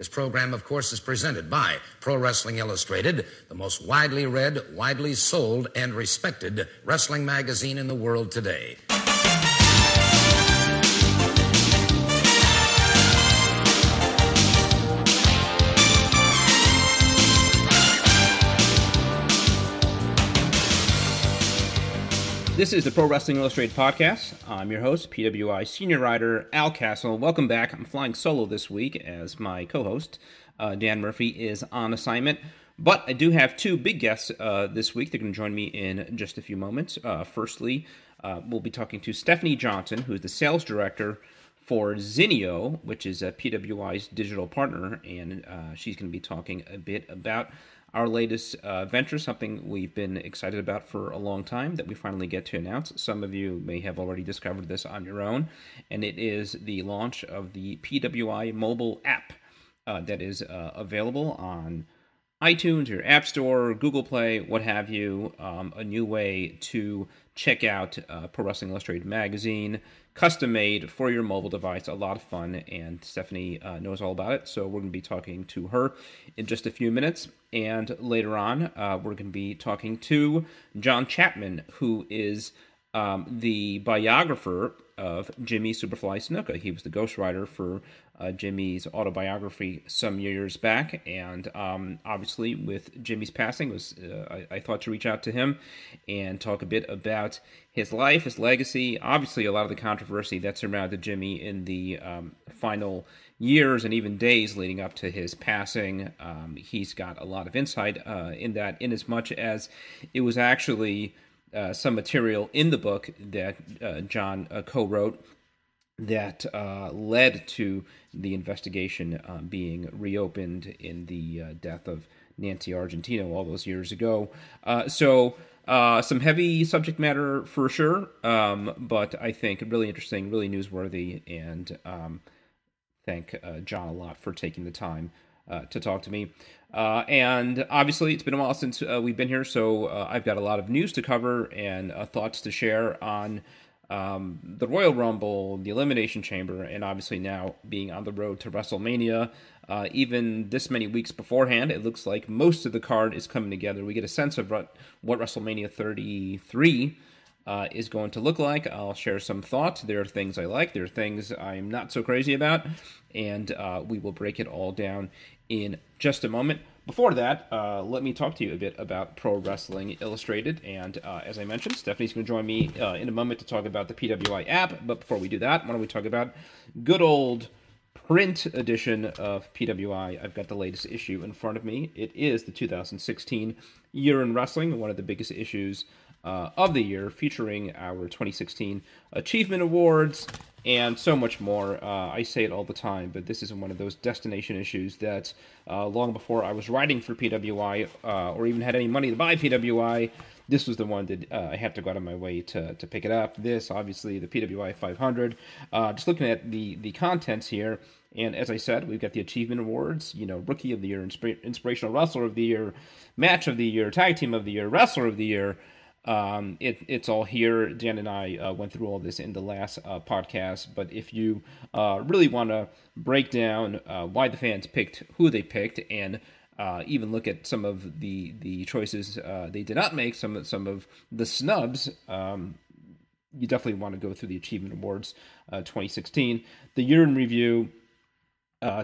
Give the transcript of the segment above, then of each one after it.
This program, of course, is presented by Pro Wrestling Illustrated, the most widely read, widely sold, and respected wrestling magazine in the world today. This is the Pro Wrestling Illustrated podcast. I'm your host, PWI senior writer Al Castle. Welcome back. I'm flying solo this week as my co host, uh, Dan Murphy, is on assignment. But I do have two big guests uh, this week. They're going to join me in just a few moments. Uh, firstly, uh, we'll be talking to Stephanie Johnson, who's the sales director for Zinio, which is a PWI's digital partner, and uh, she's going to be talking a bit about our latest uh, venture, something we've been excited about for a long time that we finally get to announce. Some of you may have already discovered this on your own, and it is the launch of the PWI mobile app uh, that is uh, available on iTunes, your App Store, Google Play, what have you. Um, a new way to check out uh, Pro Wrestling Illustrated magazine, custom made for your mobile device. A lot of fun, and Stephanie uh, knows all about it. So we're going to be talking to her in just a few minutes. And later on, uh, we're going to be talking to John Chapman, who is um, the biographer of Jimmy Superfly Snuka. He was the ghostwriter for uh, Jimmy's autobiography some years back, and um, obviously with Jimmy's passing, was uh, I, I, thought to reach out to him and talk a bit about his life, his legacy. Obviously, a lot of the controversy that surrounded Jimmy in the um, final years and even days leading up to his passing. Um, he's got a lot of insight uh, in that, in as much as it was actually. Uh, some material in the book that uh, John uh, co-wrote that uh, led to the investigation uh, being reopened in the uh, death of Nancy Argentino all those years ago. Uh, so, uh, some heavy subject matter for sure, um, but I think really interesting, really newsworthy, and um, thank uh, John a lot for taking the time to talk to me. and obviously, it's been a while since we've been here, so I've got a lot of news to cover and thoughts to share on um, the Royal Rumble, the Elimination Chamber, and obviously now being on the road to WrestleMania. Uh, even this many weeks beforehand, it looks like most of the card is coming together. We get a sense of what, WrestleMania 33 uh, is going to look like. I'll share some thoughts. There are things I like, there are things I'm not so crazy about, and uh, we will break it all down in just a moment. Before that, uh, let me talk to you a bit about Pro Wrestling Illustrated. And uh, as I mentioned, Stephanie's going to join me uh, in a moment to talk about the PWI app. But before we do that, why don't we talk about good old print edition of PWI? I've got the latest issue in front of me. It is the 2016 Year in Wrestling, one of the biggest issues uh, of the year, featuring our 2016 Achievement Awards and so much more. Uh, I say it all the time, but this isn't one of those destination issues that uh, long before I was writing for PWI uh, or even had any money to buy PWI, this was the one that uh, I had to go out of my way to, to pick it up. This, obviously, the PWI 500. Uh, just looking at the, the contents here, and as I said, we've got the Achievement Awards, you know, Rookie of the Year, Inspirational Wrestler of the Year, Match of the Year, Tag Team of the Year, Wrestler of the Year. Um, it, it's all here. Dan and I uh, went through all this in the last uh, podcast. But if you uh, really want to break down uh, why the fans picked who they picked, and uh, even look at some of the the choices uh, they did not make, some some of the snubs, um, you definitely want to go through the Achievement Awards 2016, the year in review.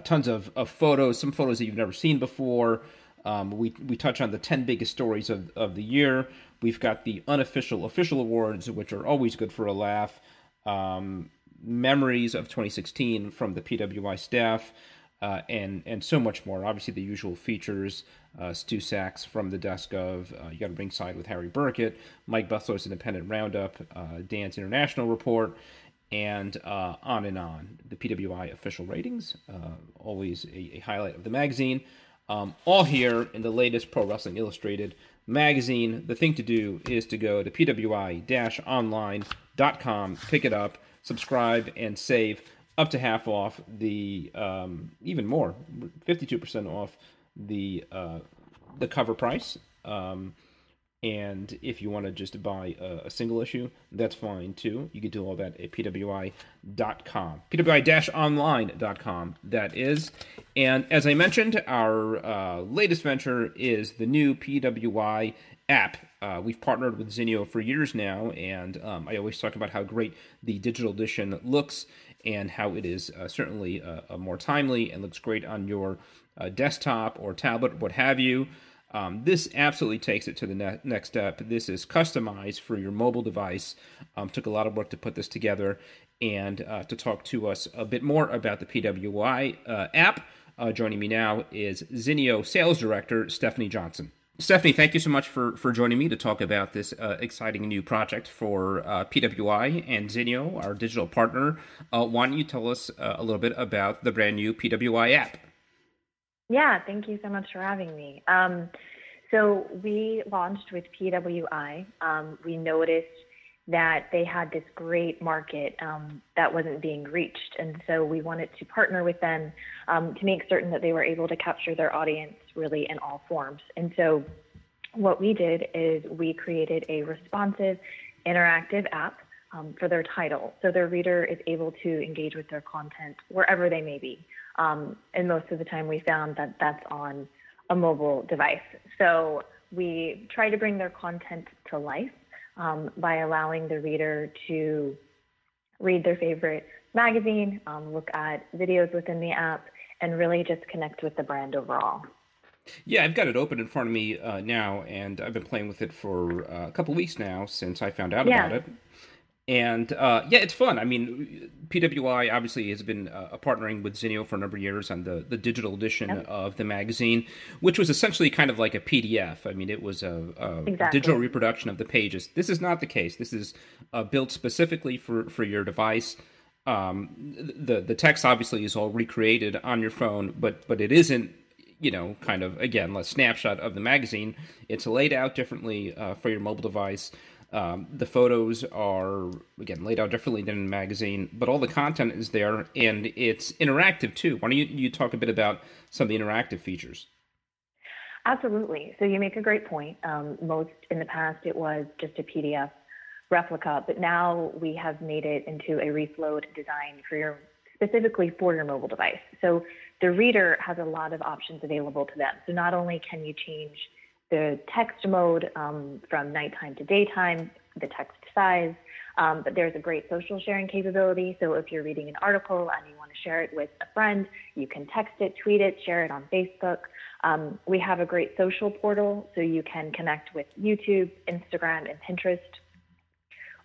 tons of, of photos, some photos that you've never seen before. Um, we we touch on the ten biggest stories of, of the year. We've got the unofficial official awards, which are always good for a laugh. Um, memories of 2016 from the PWI staff, uh, and and so much more. Obviously, the usual features: uh, Stu Saks from the desk of uh, you got a ringside with Harry Burkett, Mike Bussler's independent roundup, uh, Dan's international report, and uh, on and on. The PWI official ratings, uh, always a, a, highlight of the magazine. Um, all here in the latest Pro Wrestling Illustrated magazine, the thing to do is to go to pwi-online.com, pick it up, subscribe, and save up to half off the um, even more, 52% off the uh, the cover price. Um, And if you want to just buy a, a, single issue, that's fine too. You can do all that at pwi.com. pwi-online.com, that is. And as I mentioned, our uh, latest venture is the new PWI app. Uh, we've partnered with Zinio for years now, and um, I always talk about how great the digital edition looks and how it is uh, certainly uh, more timely and looks great on your uh, desktop or tablet, what have you. Um, this absolutely takes it to the ne- next step. This is customized for your mobile device. Um, took a lot of work to put this together. And uh, to talk to us a bit more about the PWI uh, app, uh, joining me now is Zinio Sales Director Stephanie Johnson. Stephanie, thank you so much for, for joining me to talk about this uh, exciting new project for uh, PWI and Zinio, our digital partner. Uh, why don't you tell us uh, a little bit about the brand new PWI app? Yeah, thank you so much for having me. Um, so we launched with PWI. Um, we noticed that they had this great market um, that wasn't being reached. And so we wanted to partner with them um, to make certain that they were able to capture their audience really in all forms. And so what we did is we created a responsive, interactive app um, for their title. So their reader is able to engage with their content wherever they may be. Um, and most of the time we found that that's on a mobile device. So we try to bring their content to life um, by allowing the reader to read their favorite magazine, um, look at videos within the app, and really just connect with the brand overall. Yeah, I've got it open in front of me uh, now, and I've been playing with it for uh, a couple weeks now since I found out yeah. about it and uh, yeah, it's fun. I mean, PWI obviously has been uh, partnering with Zinio for a number of years on the, the digital edition of the magazine, which was essentially kind of like a PDF. I mean, it was a, a exactly. digital reproduction of the pages. This is not the case. This is uh, built specifically for, for your device. Um, the the text obviously is all recreated on your phone, but but it isn't you know, kind of again a snapshot of the magazine. It's laid out differently uh, for your mobile device. Um, the photos are again laid out differently than in a magazine, but all the content is there and it's interactive too. Why don't you, you talk a bit about some of the interactive features? Absolutely. So you make a great point. Um, most in the past it was just a PDF replica, but now we have made it into a reflowed design for your specifically for your mobile device. So the reader has a lot of options available to them. So not only can you change the text mode um, from nighttime to daytime, the text size. Um, but there's a great social sharing capability. So if you're reading an article and you want to share it with a friend, you can text it, tweet it, share it on Facebook. Um, we have a great social portal, so you can connect with YouTube, Instagram, and Pinterest.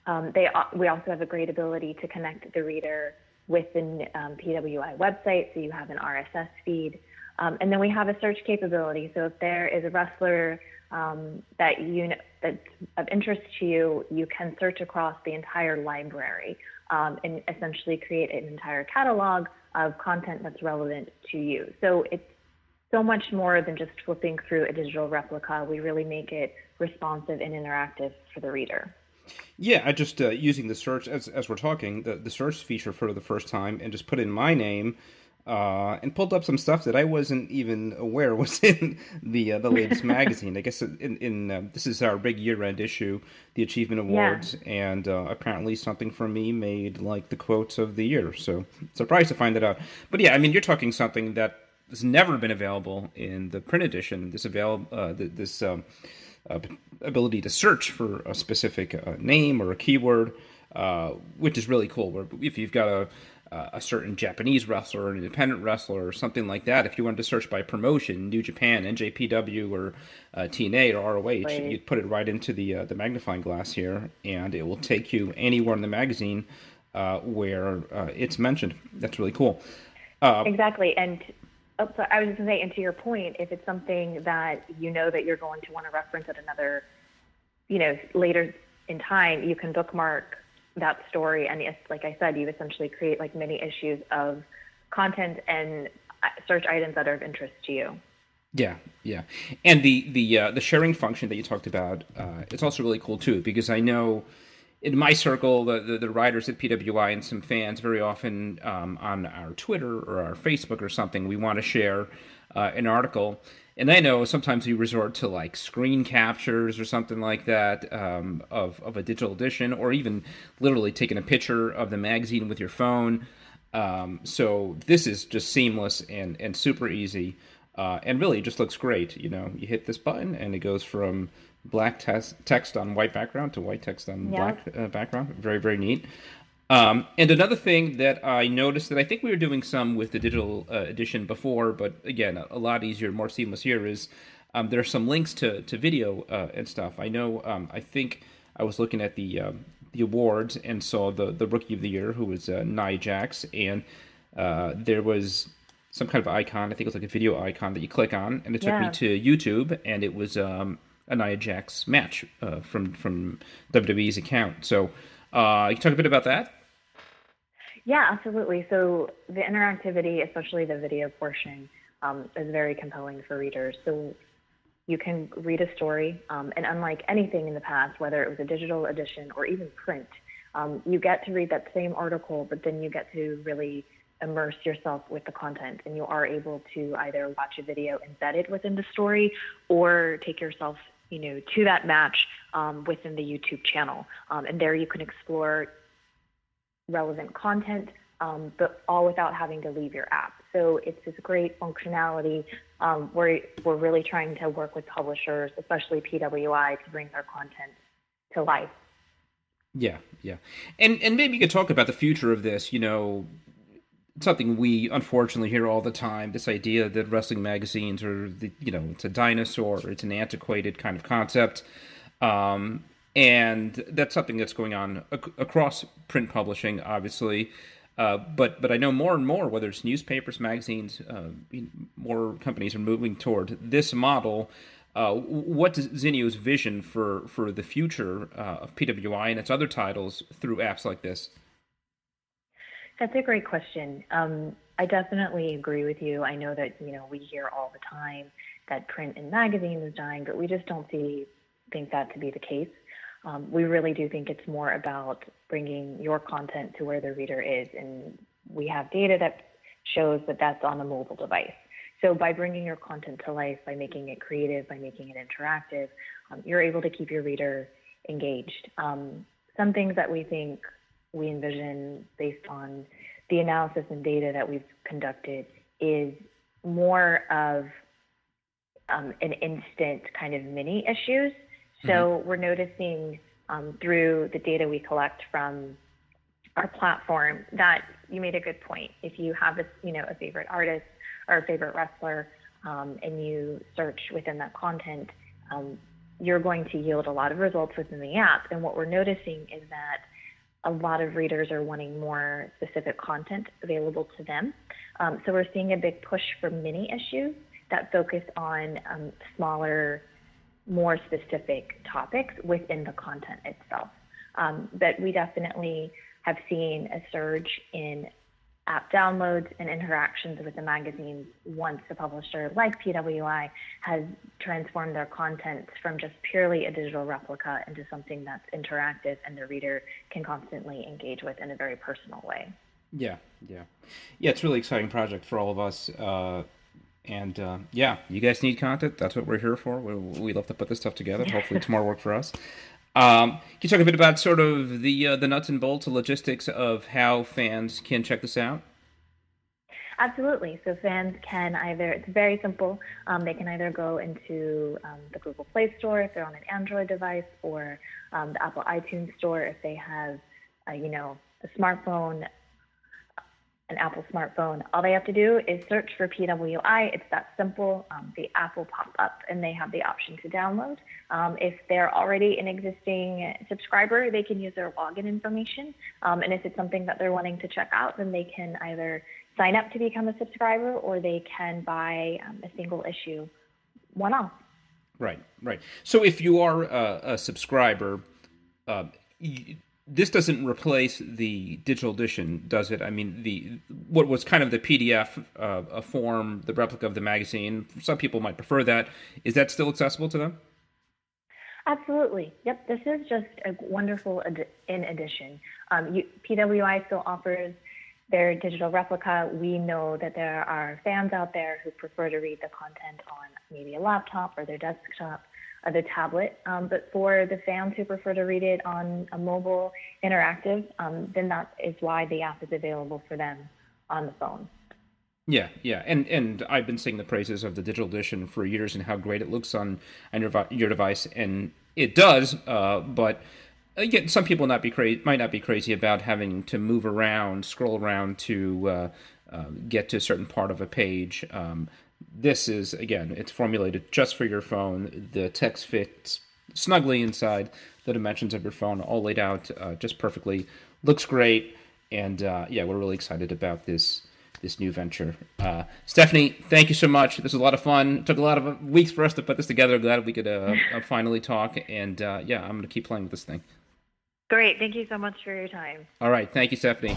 Um, they, we also have a great ability to connect the reader with the um, PWI website, so you have an RSS feed. Um, and then we have a search capability. So if there is a wrestler um, that you know, that's of interest to you, you can search across the entire library um, and essentially create an entire catalog of content that's relevant to you. So it's so much more than just flipping through a digital replica. We really make it responsive and interactive for the reader. Yeah, I just uh, using the search as as we're talking the the search feature for the first time and just put in my name uh, and pulled up some stuff that I wasn't even aware was in the uh, the latest magazine. I guess in, in uh, this is our big year end issue, the Achievement Awards, yeah. and uh, apparently something from me made like the quotes of the year. So surprised to find that out. But yeah, I mean, you're talking something that has never been available in the print edition. This available uh, this um, uh, ability to search for a specific name or a keyword. Uh, which is really cool. Where if you've got a uh, a certain Japanese wrestler, an independent wrestler, or something like that. If you wanted to search by promotion, New Japan, NJPW, or uh, TNA or ROH, right. you'd put it right into the uh, the magnifying glass here, and it will take you anywhere in the magazine uh, where uh, it's mentioned. That's really cool. Uh, exactly, and oh, so I was just going to say, and to your point, if it's something that you know that you're going to want to reference at another, you know, later in time, you can bookmark that story. And it's, like I said, you essentially create like mini issues of content and uh, search items that are of interest to you. Yeah, yeah, and the the uh, the sharing function that you talked about, uh, it's also really cool too because I know in my circle, the, the, the writers at PWI and some fans very often um, on our Twitter or our Facebook or something, we want to share uh, an article and I know sometimes we resort to like screen captures or something like that um, of of a digital edition, or even literally taking a picture of the magazine with your phone. Um, so this is just seamless and and super easy, uh, and really just looks great. You know, you hit this button and it goes from black text text on white background to white text on yeah. black uh, background. Very very neat. Um, and another thing that I noticed that I think we were doing some with the digital uh, edition before, but again, a, a, lot easier, more seamless here is um, there are some links to, to video uh, and stuff. I know, um, I think I was looking at the um, the awards and saw the, the rookie of the year, who was uh, Nia Jax, and uh, there was some kind of icon. I think it was like a video icon that you click on, and it took yeah. me to YouTube, and it was um, Nia Jax match uh, from from WWE's account. So, uh, you talk a bit about that. Yeah, absolutely. So the interactivity, especially the video portion, um, is very compelling for readers. So you can read a story, um, and unlike anything in the past, whether it was a digital edition or even print, um, you get to read that same article, but then you get to really immerse yourself with the content, and you are able to either watch a video embedded within the story or take yourself you know, to that match um, within the YouTube channel. Um, and there you can explore relevant content, um, but all without having to leave your app. So it's this great functionality um, where we're really trying to work with publishers, especially PWI, to bring their content to life. Yeah, yeah, and and maybe you could talk about the future of this. You know, something we unfortunately hear all the time. This idea that wrestling magazines are the you know it's a dinosaur, it's an antiquated kind of concept. Um, and that's something that's going on ac- across print publishing, obviously. Uh, but but I know more and more, whether it's newspapers, magazines, uh, more companies are moving toward this model. Uh, what is Zinio's vision for for the future uh, of PWI and its other titles through apps like this? That's a great question. Um, I definitely agree with you. I know that you know we hear all the time that print and magazine is dying, but we just don't see think that to be the case. Um, we really do think it's more about bringing your content to where the reader is. And we have data that shows that that's on a mobile device. So by bringing your content to life, by making it creative, by making it interactive, um, you're able to keep your reader engaged. Um, some things that we think we envision based on the analysis and data that we've conducted is more of um, an instant kind of mini issues so mm-hmm. we're noticing um, through the data we collect from our platform that you made a good point. If you have a you know a favorite artist or a favorite wrestler, um, and you search within that content, um, you're going to yield a lot of results within the app. And what we're noticing is that a lot of readers are wanting more specific content available to them. Um, so we're seeing a big push for mini issues that focus on um, smaller more specific topics within the content itself. Um, but we definitely have seen a surge in app downloads and interactions with the magazines once a publisher like PWI has transformed their content from just purely a digital replica into something that's interactive and the reader can constantly engage with in a very personal way. Yeah, yeah, yeah. It's a really exciting project for all of us. Uh, and uh, yeah, you guys need content. That's what we're here for. We, we love to put this stuff together. Hopefully, it's more work for us. Um, can you talk a bit about sort of the uh, the nuts and bolts, the logistics of how fans can check this out? Absolutely. So fans can either, it's very simple. Um, they can either go into um, the Google Play Store if they're on an Android device or um, the Apple iTunes Store if they have, uh, you know, a smartphone, an Apple smartphone, all they have to do is search for PWI. It's that simple. Um, the app will pop up and they have the option to download. Um, if they're already an existing subscriber, they can use their login information. Um, and if it's something that they're wanting to check out, then they can either sign up to become a subscriber or they can buy um, a single issue one off. Right, right. So if you are a, a subscriber, uh, this doesn't replace the digital edition, does it? I mean, the what was kind of the PDF uh, a form, the replica of the magazine. Some people might prefer that. Is that still accessible to them? Absolutely. Yep. This is just a wonderful ad- in addition. Um, you, PWI still offers their digital replica. We know that there are fans out there who prefer to read the content on maybe a laptop or their desktop or the tablet. Um, but for the fans who prefer to read it on a mobile interactive, um, then that is why the app is available for them on the phone. Yeah, yeah, and and I've been singing the praises of the digital edition for years and how great it looks on on your your device, and it does. Uh, but again, some people not be crazy might not be crazy about having to move around, scroll around to uh, uh, get to a certain part of a page. Um, this is again, it's formulated just for your phone. The text fits snugly inside the dimensions of your phone, all laid out uh, just perfectly. Looks great, and uh, yeah, we're really excited about this this new venture. Uh, Stephanie, thank you so much. This was a lot of fun. It took a lot of weeks for us to put this together. Glad we could uh, uh finally talk. And uh, yeah, I'm going to keep playing with this thing. Great. Thank you so much for your time. All right. Thank you, Stephanie.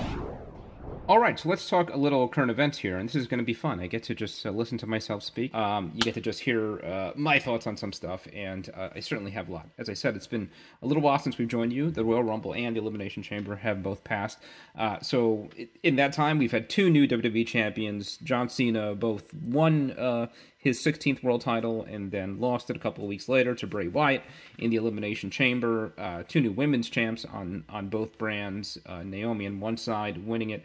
All right, so let's talk a little current events here, and this is going to be fun. I get to just uh, listen to myself speak. Um, you get to just hear uh, my thoughts on some stuff, and uh, I certainly have a lot. As I said, it's been a little while since we've joined you. The Royal Rumble and the Elimination Chamber have both passed. Uh, so in that time, we've had two new WWE champions. John Cena both won uh, his 16th world title and then lost it a couple of weeks later to Bray Wyatt in the Elimination Chamber. Uh, two new women's champs on on both brands. Naomi on one side winning it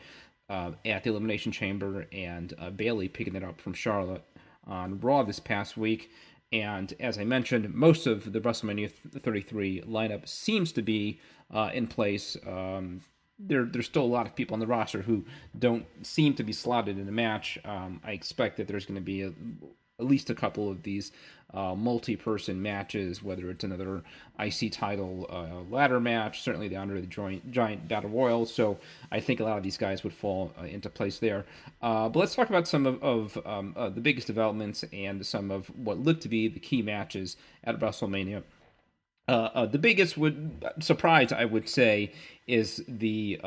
uh, at the Elimination Chamber, and uh, Bayley picking it up from Charlotte on Raw this past week. And as I mentioned, most of the WrestleMania 33 lineup seems to be uh, in place. Um, there, there's still a lot of people on the roster who don't seem to be slotted in a match. Um, I expect that there's going to be a, at least a couple of these uh, multi-person matches, whether it's another IC title uh, ladder match, certainly the Andre the Giant, Giant Battle Royal. So I think a lot of these guys would fall uh, into place there. Uh, but let's talk about some of, of um, uh, the biggest developments and some of what looked to be the key matches at WrestleMania. Uh, the biggest would surprise, I would say, is the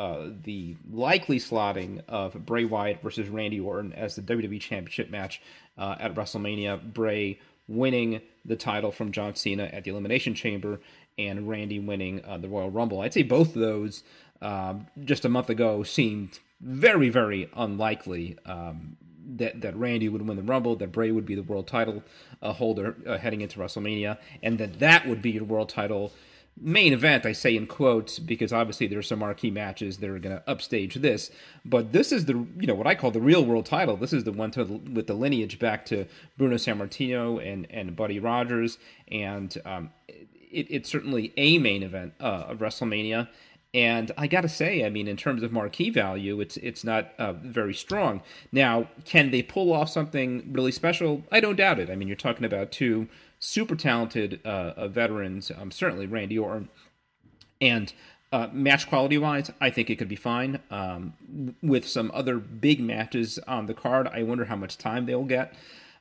the likely slotting of Bray Wyatt versus Randy Orton as the WWE Championship match at WrestleMania. Bray winning the title from John Cena at the Elimination Chamber, and Randy winning uh, the Royal Rumble. I'd say both of those um, just a month ago seemed very, very unlikely. Um, that that Randy would win the Rumble, that Bray would be the world title uh, holder uh, heading into WrestleMania, and that that would be your world title main event. I say in quotes because obviously there are some marquee matches that are going to upstage this, but this is the you know what I call the real world title. This is the one to, with the lineage back to Bruno Sammartino and and Buddy Rogers, and um, it, it's certainly a main event uh, of WrestleMania. And I got to say, I mean, in terms of marquee value, it's it's not uh, very strong. Now, can they pull off something really special? I don't doubt it. I mean, you're talking about two super talented uh, uh veterans, um, certainly Randy Orton, and uh, match quality wise, I think it could be fine. Um, with some other big matches on the card, I wonder how much time they'll get.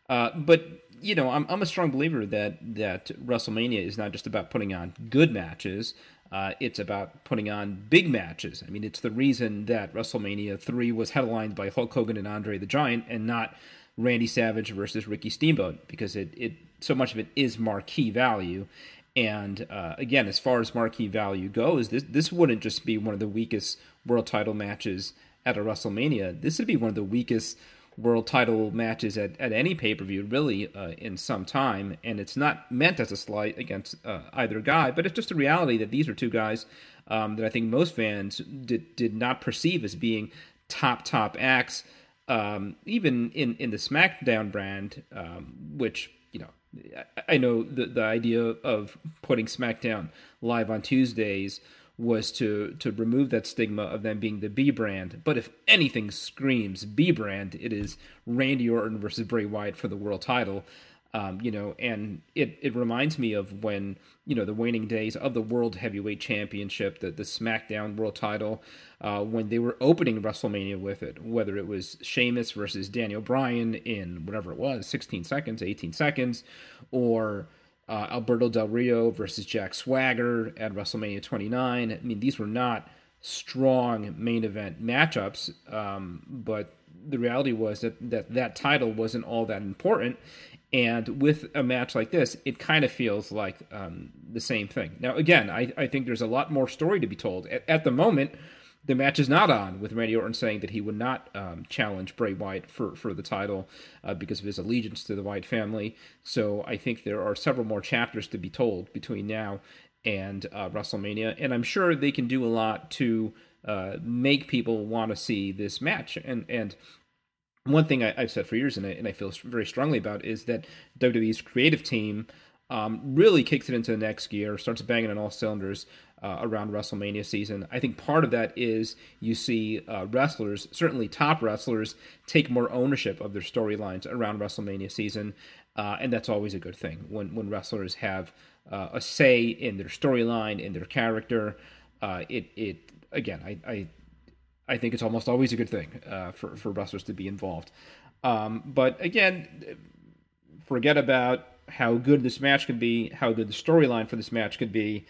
Uh, but you know, I'm I'm a strong believer that that WrestleMania is not just about putting on good matches. Uh, it's about putting on big matches. I mean, it's the reason that WrestleMania 3 was headlined by Hulk Hogan and Andre the Giant and not Randy Savage versus Ricky Steamboat because it, it so much of it is marquee value. And uh, again, as far as marquee value goes, this this wouldn't just be one of the weakest world title matches at a WrestleMania. This would be one of the weakest world title matches at, at any pay per view, really, uh, in some time. And it's not meant as a slight against uh, either guy, but it's just a reality that these are two guys um, that I think most fans did, did not perceive as being top, top acts. Um, even in, in the SmackDown brand, um, which, I, know the, the idea of putting SmackDown live on Tuesdays was to to remove that stigma of them being the B brand. But if anything screams B brand, it is Randy Orton versus Bray Wyatt for the world title. Um, you know, and it, it reminds me of when, you know, the waning days of the World Heavyweight Championship, the, the SmackDown World title, uh, when they were opening WrestleMania with it, whether it was Sheamus versus Daniel Bryan in whatever it was, 16 seconds, 18 seconds, or uh, Alberto Del Rio versus Jack Swagger at WrestleMania 29. I mean, these were not strong main event matchups, um, but the reality was that, that that title wasn't all that important. And with a match like this, it kind of feels like um, the same thing. Now, again, I, I think there's a lot more story to be told. At, at the moment, the match is not on, with Randy Orton saying that he would not um, challenge Bray Wyatt for, for the title uh, because of his allegiance to the Wyatt family. So I think there are several more chapters to be told between now and uh, WrestleMania, and I'm sure they can do a lot to uh, make people want to see this match. And and one thing I, have said for years, and I, and I feel very strongly about, is that WWE's creative team um, really kicks it into the next gear, starts banging on all cylinders uh, around WrestleMania season. I think part of that is you see uh, wrestlers, certainly top wrestlers, take more ownership of their storylines around WrestleMania season, uh, and that's always a good thing when when wrestlers have uh, a say in their storyline, in their character. Uh, it it again, I, I I think it's almost always a good thing uh, for for wrestlers to be involved. Um, but again, forget about how good this match could be, how good the storyline for this match could be.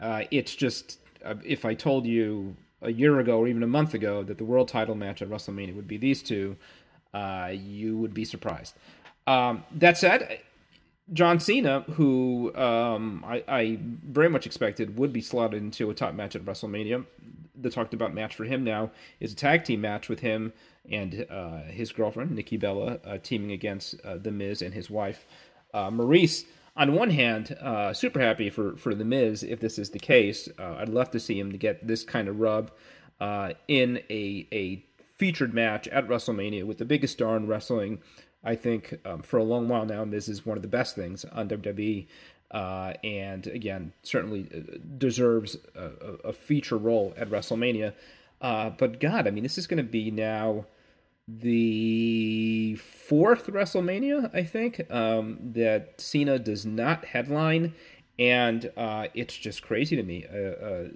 Uh, it's just uh, if I told you a year ago or even a month ago that the world title match at WrestleMania would be these two, uh, you would be surprised. Um, that said, John Cena, who um, I, I, very much expected would be slotted into a top match at WrestleMania, the talked about match for him now is a tag team match with him and uh, his girlfriend Nikki Bella uh, teaming against uh, The Miz and his wife Maryse. on one hand, uh, super happy for for the Miz if this is the case. Uh, I'd love to see him to get this kind of rub uh, in a a featured match at WrestleMania with the biggest star in wrestling. I think um, for a long while now, Miz is one of the best things on WWE, uh, and again, certainly uh, deserves a, a, feature role at WrestleMania. Uh, but God, I mean, this is going to be now the fourth WrestleMania, I think, um, that Cena does not headline, and uh, it's just crazy to me. Uh, uh,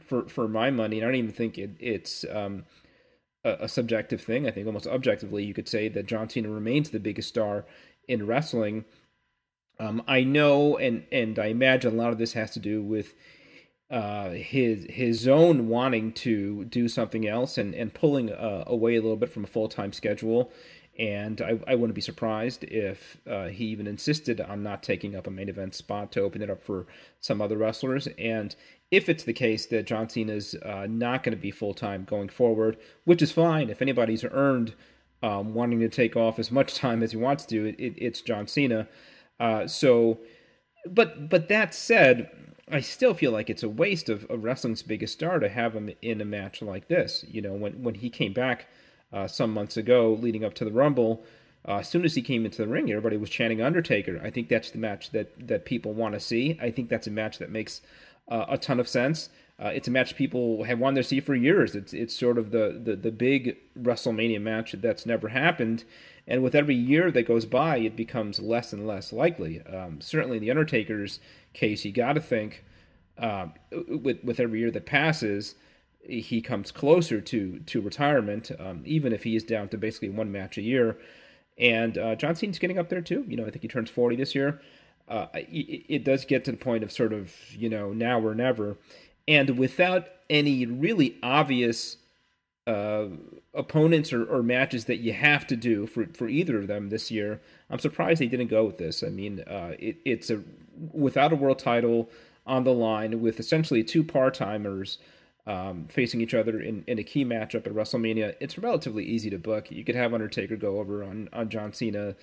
for for my money, I don't even think it, it's um, a, subjective thing. I think almost objectively, you could say that John Cena remains the biggest star in wrestling. Um, I know, and and I imagine a lot of this has to do with uh, his his own wanting to do something else and and pulling uh, away a little bit from a full time schedule. And I, I wouldn't be surprised if uh, he even insisted on not taking up a main event spot to open it up for some other wrestlers. And if it's the case that John Cena's uh, not going to be full time going forward, which is fine. If anybody's earned um, wanting to take off as much time as he wants to, it, it, it's John Cena. Uh, so, but but that said, I still feel like it's a waste of, of, wrestling's biggest star to have him in a match like this. You know, when when he came back uh, some months ago, leading up to the Rumble, uh, as soon as he came into the ring, everybody was chanting Undertaker. I think that's the match that that people want to see. I think that's a match that makes uh, a ton of sense. Uh, it's a match people have wanted to see for years. It's it's sort of the, the the big WrestleMania match that's never happened, and with every year that goes by, it becomes less and less likely. Um, certainly, in the Undertaker's case, you got to think uh, with with every year that passes, he comes closer to to retirement, um, even if he is down to basically one match a year. And uh, John Cena's getting up there too. You know, I think he turns forty this year. Uh, it, it does get to the point of sort of you know now or never, and without any really obvious uh, opponents or, or, matches that you have to do for, for either of them this year. I'm surprised they didn't go with this. I mean, uh, it, it's a without a world title on the line with essentially two part timers um, facing each other in, in a key matchup at WrestleMania. It's relatively easy to book. You could have Undertaker go over on on John Cena.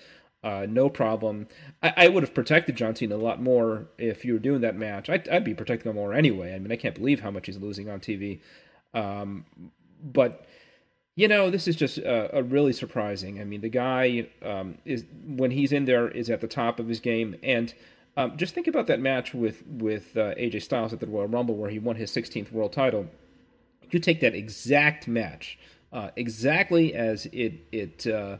Uh, no problem. I, I, would have protected John Cena a lot more if you were doing that match. I'd, I'd be protecting him more anyway. I mean, I can't believe how much he's losing on TV. Um, but you know, this is just uh, a really surprising. I mean, the guy um, is when he's in there is at the top of his game, and um, just think about that match with with uh, AJ Styles at the Royal Rumble where he won his 16th world title. You take that exact match, uh, exactly as it it uh,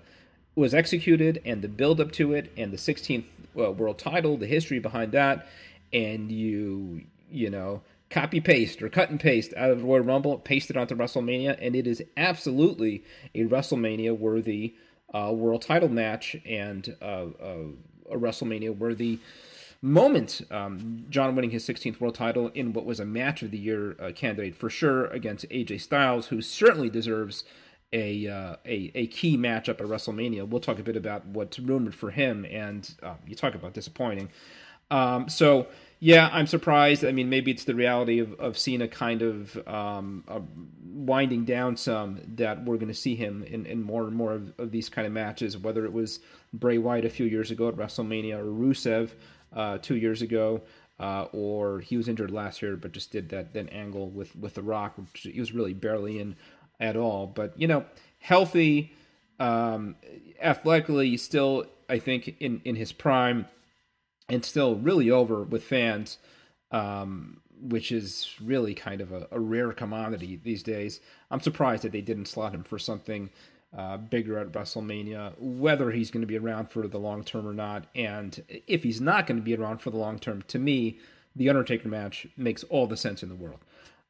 was executed, and the build up to it, and the 16th uh, world title, the history behind that, and you you know copy paste or cut and paste out of Royal Rumble, paste it onto WrestleMania, and it is absolutely a WrestleMania worthy uh, world title match and uh, a WrestleMania worthy moment. Um, John winning his 16th world title in what was a match of the year uh, candidate for sure against AJ Styles, who certainly deserves a, uh, a a key matchup at WrestleMania. We'll talk a bit about what's rumored for him, and uh, you talk about disappointing. Um, so Yeah, I'm surprised. I mean, maybe it's the reality of, of Cena kind of um, uh, winding down some that we're going to see him in, in more and more of, of, these kind of matches, whether it was Bray Wyatt a few years ago at WrestleMania or Rusev uh, two years ago. Uh, or he was injured last year, but just did that then angle with with The Rock, which he was really barely in at all. But you know, healthy, um, athletically, still I think in in his prime and still really over with fans, um, which is really kind of a, a, rare commodity these days. I'm surprised that they didn't slot him for something uh, bigger at WrestleMania, whether he's going to be around for the long term or not. And if he's not going to be around for the long term, to me, the Undertaker match makes all the sense in the world.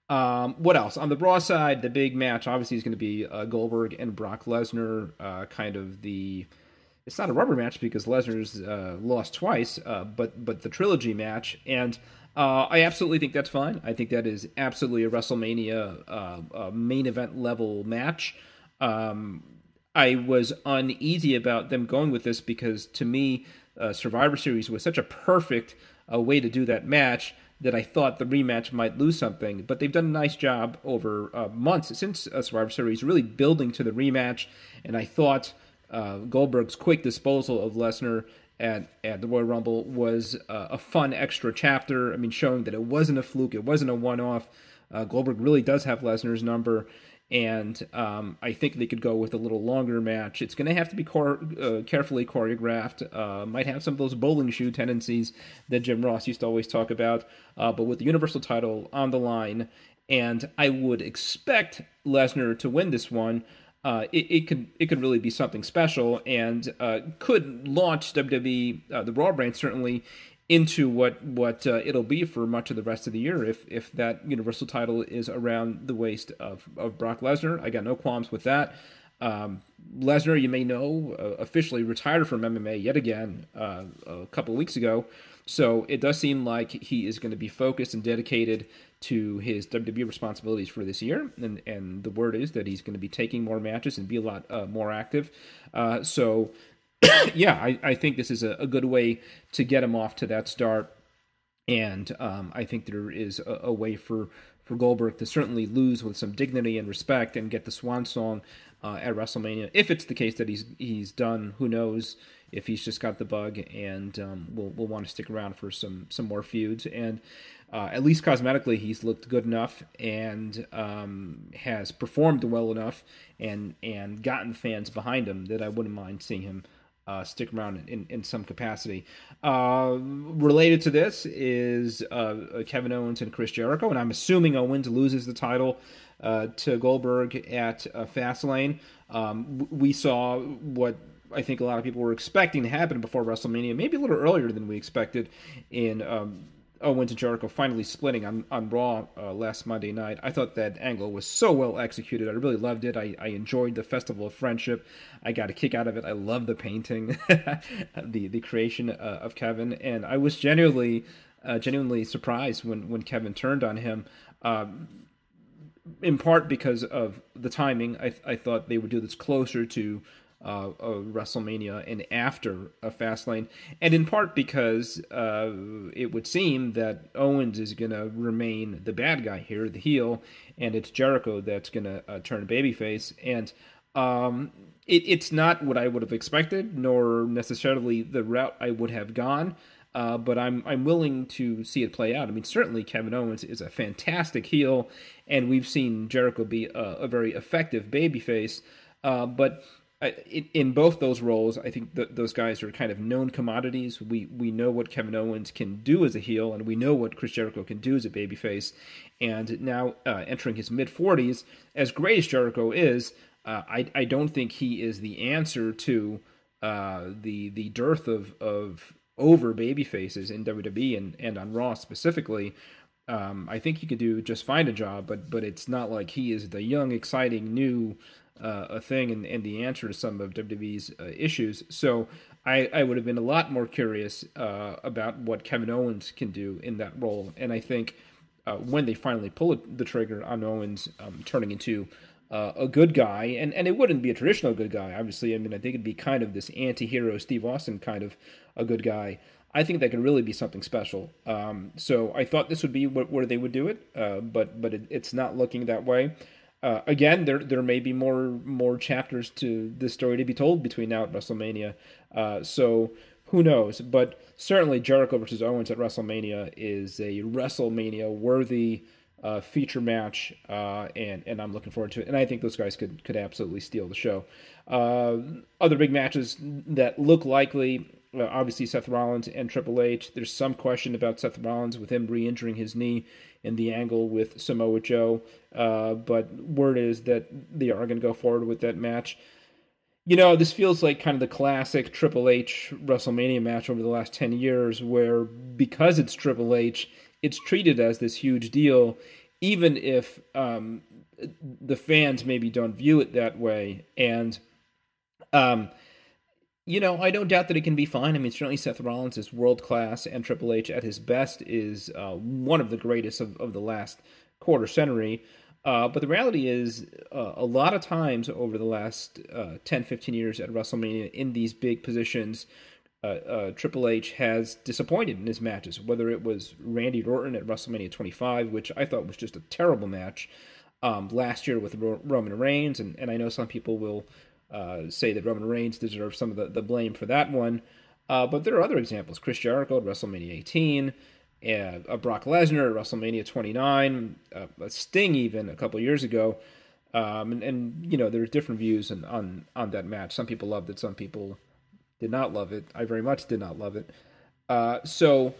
Um, what else? On the Raw side, the big match obviously is going to be uh, Goldberg and Brock Lesnar, uh, kind of the it's not a rubber match because Lesnar's uh, lost twice, uh, but but the trilogy match, and uh, I absolutely think that's fine. I think that is absolutely a WrestleMania uh, main event level match. Um, I was uneasy about them going with this because to me, uh, Survivor Series was such a perfect uh, way to do that match that I thought the rematch might lose something. But they've done a nice job over months since Survivor Series, really building to the rematch, and I thought uh, Goldberg's quick disposal of Lesnar at at the Royal Rumble was uh, a fun extra chapter. I mean, showing that it wasn't a fluke, it wasn't a one off. Uh, Goldberg really does have Lesnar's number, and um, I think they could go with a little longer match. It's going to have to be cor- uh, carefully choreographed. Uh, might have some of those bowling shoe tendencies that Jim Ross used to always talk about, uh, but with the Universal title on the line, and I would expect Lesnar to win this one uh, it, it, could it could really be something special and uh, could launch WWE uh, the Raw brand certainly into what what uh, it'll be for much of the rest of the year if if that Universal title is around the waist of of Brock Lesnar. I got no qualms with that. Um, Lesnar, you may know, uh, officially retired from MMA yet again uh, a couple weeks ago. So it does seem like he is going to be focused and dedicated to his WWE responsibilities for this year, and and the word is that he's going to be taking more matches and be a lot uh, more active. Uh, so, yeah, I, I think this is a, a, good way to get him off to that start, and um, I think there is a, a, way for for Goldberg to certainly lose with some dignity and respect and get the swan song uh, at WrestleMania. If it's the case that he's he's done, who knows? If he's just got the bug and um, will we'll want to stick around for some some more feuds and uh, at least cosmetically, he's looked good enough and um, has performed well enough and and gotten fans behind him that I wouldn't mind seeing him uh, stick around in, in some capacity. Uh, related to this is uh, Kevin Owens and Chris Jericho, and I'm assuming Owens loses the title uh, to Goldberg at uh, Fastlane. Um, we saw what I think a lot of people were expecting to happen before WrestleMania, maybe a little earlier than we expected in. Um, Owens and Jericho finally splitting on, on Raw uh, last Monday night. I thought that angle was so well executed. I really loved it. I, I enjoyed the Festival of Friendship. I got a kick out of it. I love the painting, the the creation uh, of Kevin, and I was genuinely uh, genuinely surprised when when Kevin turned on him. Um, in part because of the timing, I, I thought they would do this closer to uh, WrestleMania and after a Fastlane, and in part because uh, it would seem that Owens is going to remain the bad guy here, the heel, and it's Jericho that's going to uh, turn babyface. And um, it, it's not what I would have expected, nor necessarily the route I would have gone. Uh, but I'm I'm willing to see it play out. I mean, certainly Kevin Owens is a fantastic heel, and we've seen Jericho be a, a very effective babyface. Uh, but in both those roles, I think th- those guys are kind of known commodities. We we know what Kevin Owens can do as a heel, and we know what Chris Jericho can do as a babyface. And now uh, entering his mid forties, as great as Jericho is, uh, I I don't think he is the answer to uh, the the dearth of of over baby faces in WWE and and on Raw specifically. Um, I think he could do just fine a job, but but it's not like he is the young, exciting new uh, a thing and, and the answer to some of WWE's uh, issues. So I, I would have been a lot more curious uh, about what Kevin Owens can do in that role. And I think uh, when they finally pull the trigger on Owens um, turning into uh, a good guy, and, and it wouldn't be a traditional good guy, obviously. I mean, I think it'd be kind of this anti hero Steve Austin kind of a good guy. I think that could really be something special. Um, so I thought this would be where they would do it, uh, but but it, it's not looking that way. Uh, again, there there may be more more chapters to this story to be told between now and WrestleMania. Uh, so who knows? But certainly Jericho versus Owens at WrestleMania is a WrestleMania worthy uh, feature match, uh, and and I'm looking forward to it. And I think those guys could could absolutely steal the show. Uh, other big matches that look likely. Uh, obviously, Seth Rollins and Triple H. There's some question about Seth Rollins with him re-injuring his knee in the angle with Samoa Joe, uh, but word is that they are going to go forward with that match you know, this feels like kind of the classic Triple H WrestleMania match over the last 10 years, where because it's Triple H, it's treated as this huge deal, even if um, the fans maybe don't view it that way. And, um, you know, I don't doubt that it can be fine. I mean, certainly Seth Rollins is world class, and Triple H at his best is uh, one of the greatest of, of the last quarter century. Uh, but the reality is, uh, a lot of times over the last uh, 10, 15 years at WrestleMania, in these big positions, uh, uh, Triple H has disappointed in his matches, whether it was Randy Orton at WrestleMania 25, which I thought was just a terrible match, um, last year with Ro- Roman Reigns, and, and I know some people will uh, say that Roman Reigns deserves some of the, the blame for that one. but there are other examples. Chris Jericho at WrestleMania 18, uh, a Brock Lesnar at WrestleMania 29, uh, a Sting even a couple years ago. Um, and, and, you know, there are different views on, on, on that match. Some people loved it, some people did not love it. I very much did not love it. Uh, so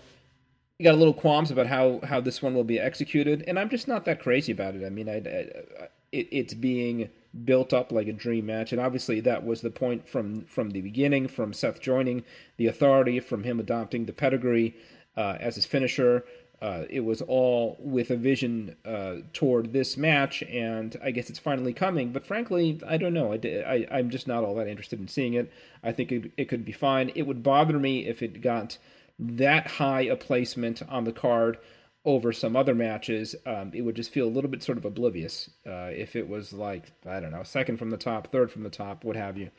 you got a little qualms about how, how this one will be executed, and I'm just not that crazy about it. I mean, I, I it, it's being built up like a dream match, and obviously that was the point from from the beginning, from Seth joining the Authority, from him adopting the pedigree uh, as his finisher. Uh, it was all with a vision uh, toward this match, and I guess it's finally coming. But frankly, I don't know. I, I, am just not all that interested in seeing it. I think it, it could be fine. It would bother me if it got that high a placement on the card over some other matches. Um, it would just feel a little bit sort of oblivious uh, if it was like, I don't know, second from the top, third from the top, what have you.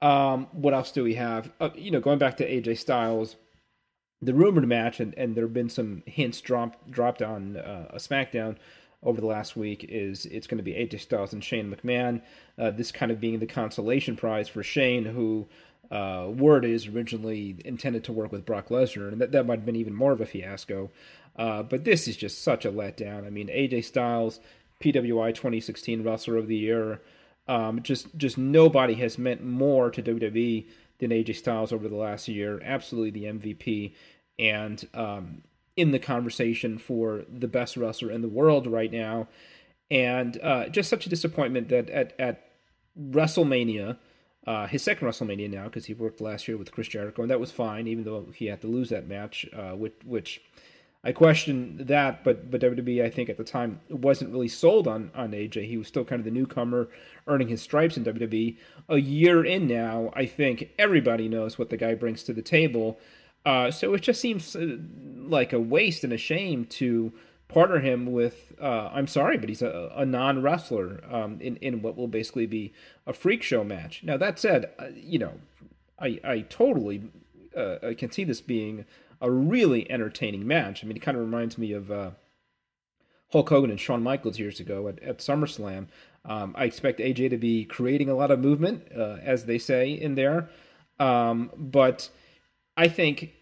Um, what else do we have? Uh, you know, going back to AJ Styles the rumored match, and, and there have been some hints dropped dropped on uh, a SmackDown over the last week, is it's going to be AJ Styles and Shane McMahon. Uh, this kind of being the consolation prize for Shane, who uh, word is originally intended to work with Brock Lesnar, and that, that might have been even more of a fiasco. Uh, but this is just such a letdown. I mean, AJ Styles, PWI 2016 Wrestler of the Year. Um, just just nobody has meant more to WWE than AJ Styles over the last year. Absolutely the MVP and um, in the conversation for the best wrestler in the world right now. And uh, just such a disappointment that at, at WrestleMania, uh, his second WrestleMania now, because he worked last year with Chris Jericho, and that was fine, even though he had to lose that match, uh, which, which I question that, but but WWE I think at the time wasn't really sold on on AJ. He was still kind of the newcomer, earning his stripes in WWE. A year in now, I think everybody knows what the guy brings to the table. Uh, so it just seems uh, like a waste and a shame to partner him with. Uh, I'm sorry, but he's a, a non wrestler um, in in what will basically be a freak show match. Now that said, uh, you know, I I totally uh, I can see this being a really entertaining match. I mean, it kind of reminds me of uh, Hulk Hogan and Shawn Michaels years ago at, at SummerSlam. Um, I expect AJ to be creating a lot of movement, uh, as they say in there. Um, but I think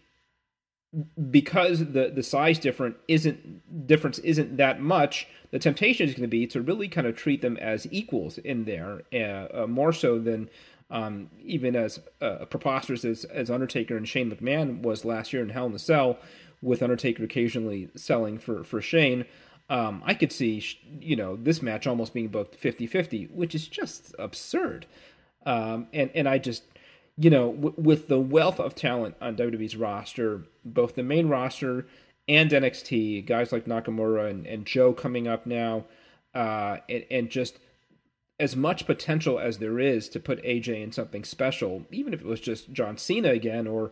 because the the size different isn't difference isn't that much, the temptation is going to be to really kind of treat them as equals in there, uh, uh, more so than um, even as uh, preposterous as, as Undertaker and Shane McMahon was last year in Hell in a Cell, with Undertaker occasionally selling for for Shane. Um, I could see, you know, this match almost being booked 50-50, which is just absurd. Um, and and I just, you know, w- with the wealth of talent on WWE's roster, both the main roster and NXT, guys like Nakamura and, and Joe coming up now, uh, and, and just as much potential as there is to put AJ in something special, even if it was just John Cena again or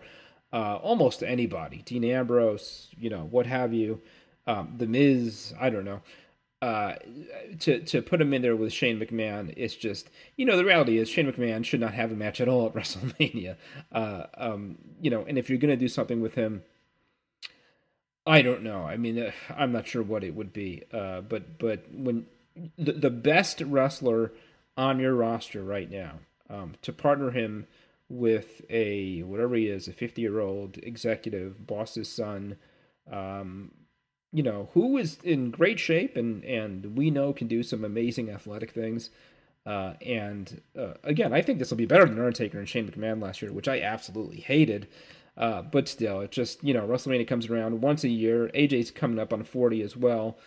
uh, almost anybody, Dean Ambrose, you know, what have you, um, The Miz, I don't know. uh, to to put him in there with Shane McMahon, it's just you know the reality is Shane McMahon should not have a match at all at WrestleMania. Uh, um, you know, and if you're gonna do something with him, I don't know. I mean, uh, I'm not sure what it would be. Uh, but but when the, the best wrestler on your roster right now um, to partner him with a whatever he is, a 50 year old executive, boss's son. Um, you know, who is in great shape and and we know can do some amazing athletic things. Uh, and uh, again, I think this will be better than Undertaker and Shane McMahon last year, which I absolutely hated. Uh, but still, it just you know WrestleMania comes around once a year. AJ's coming up on forty as well,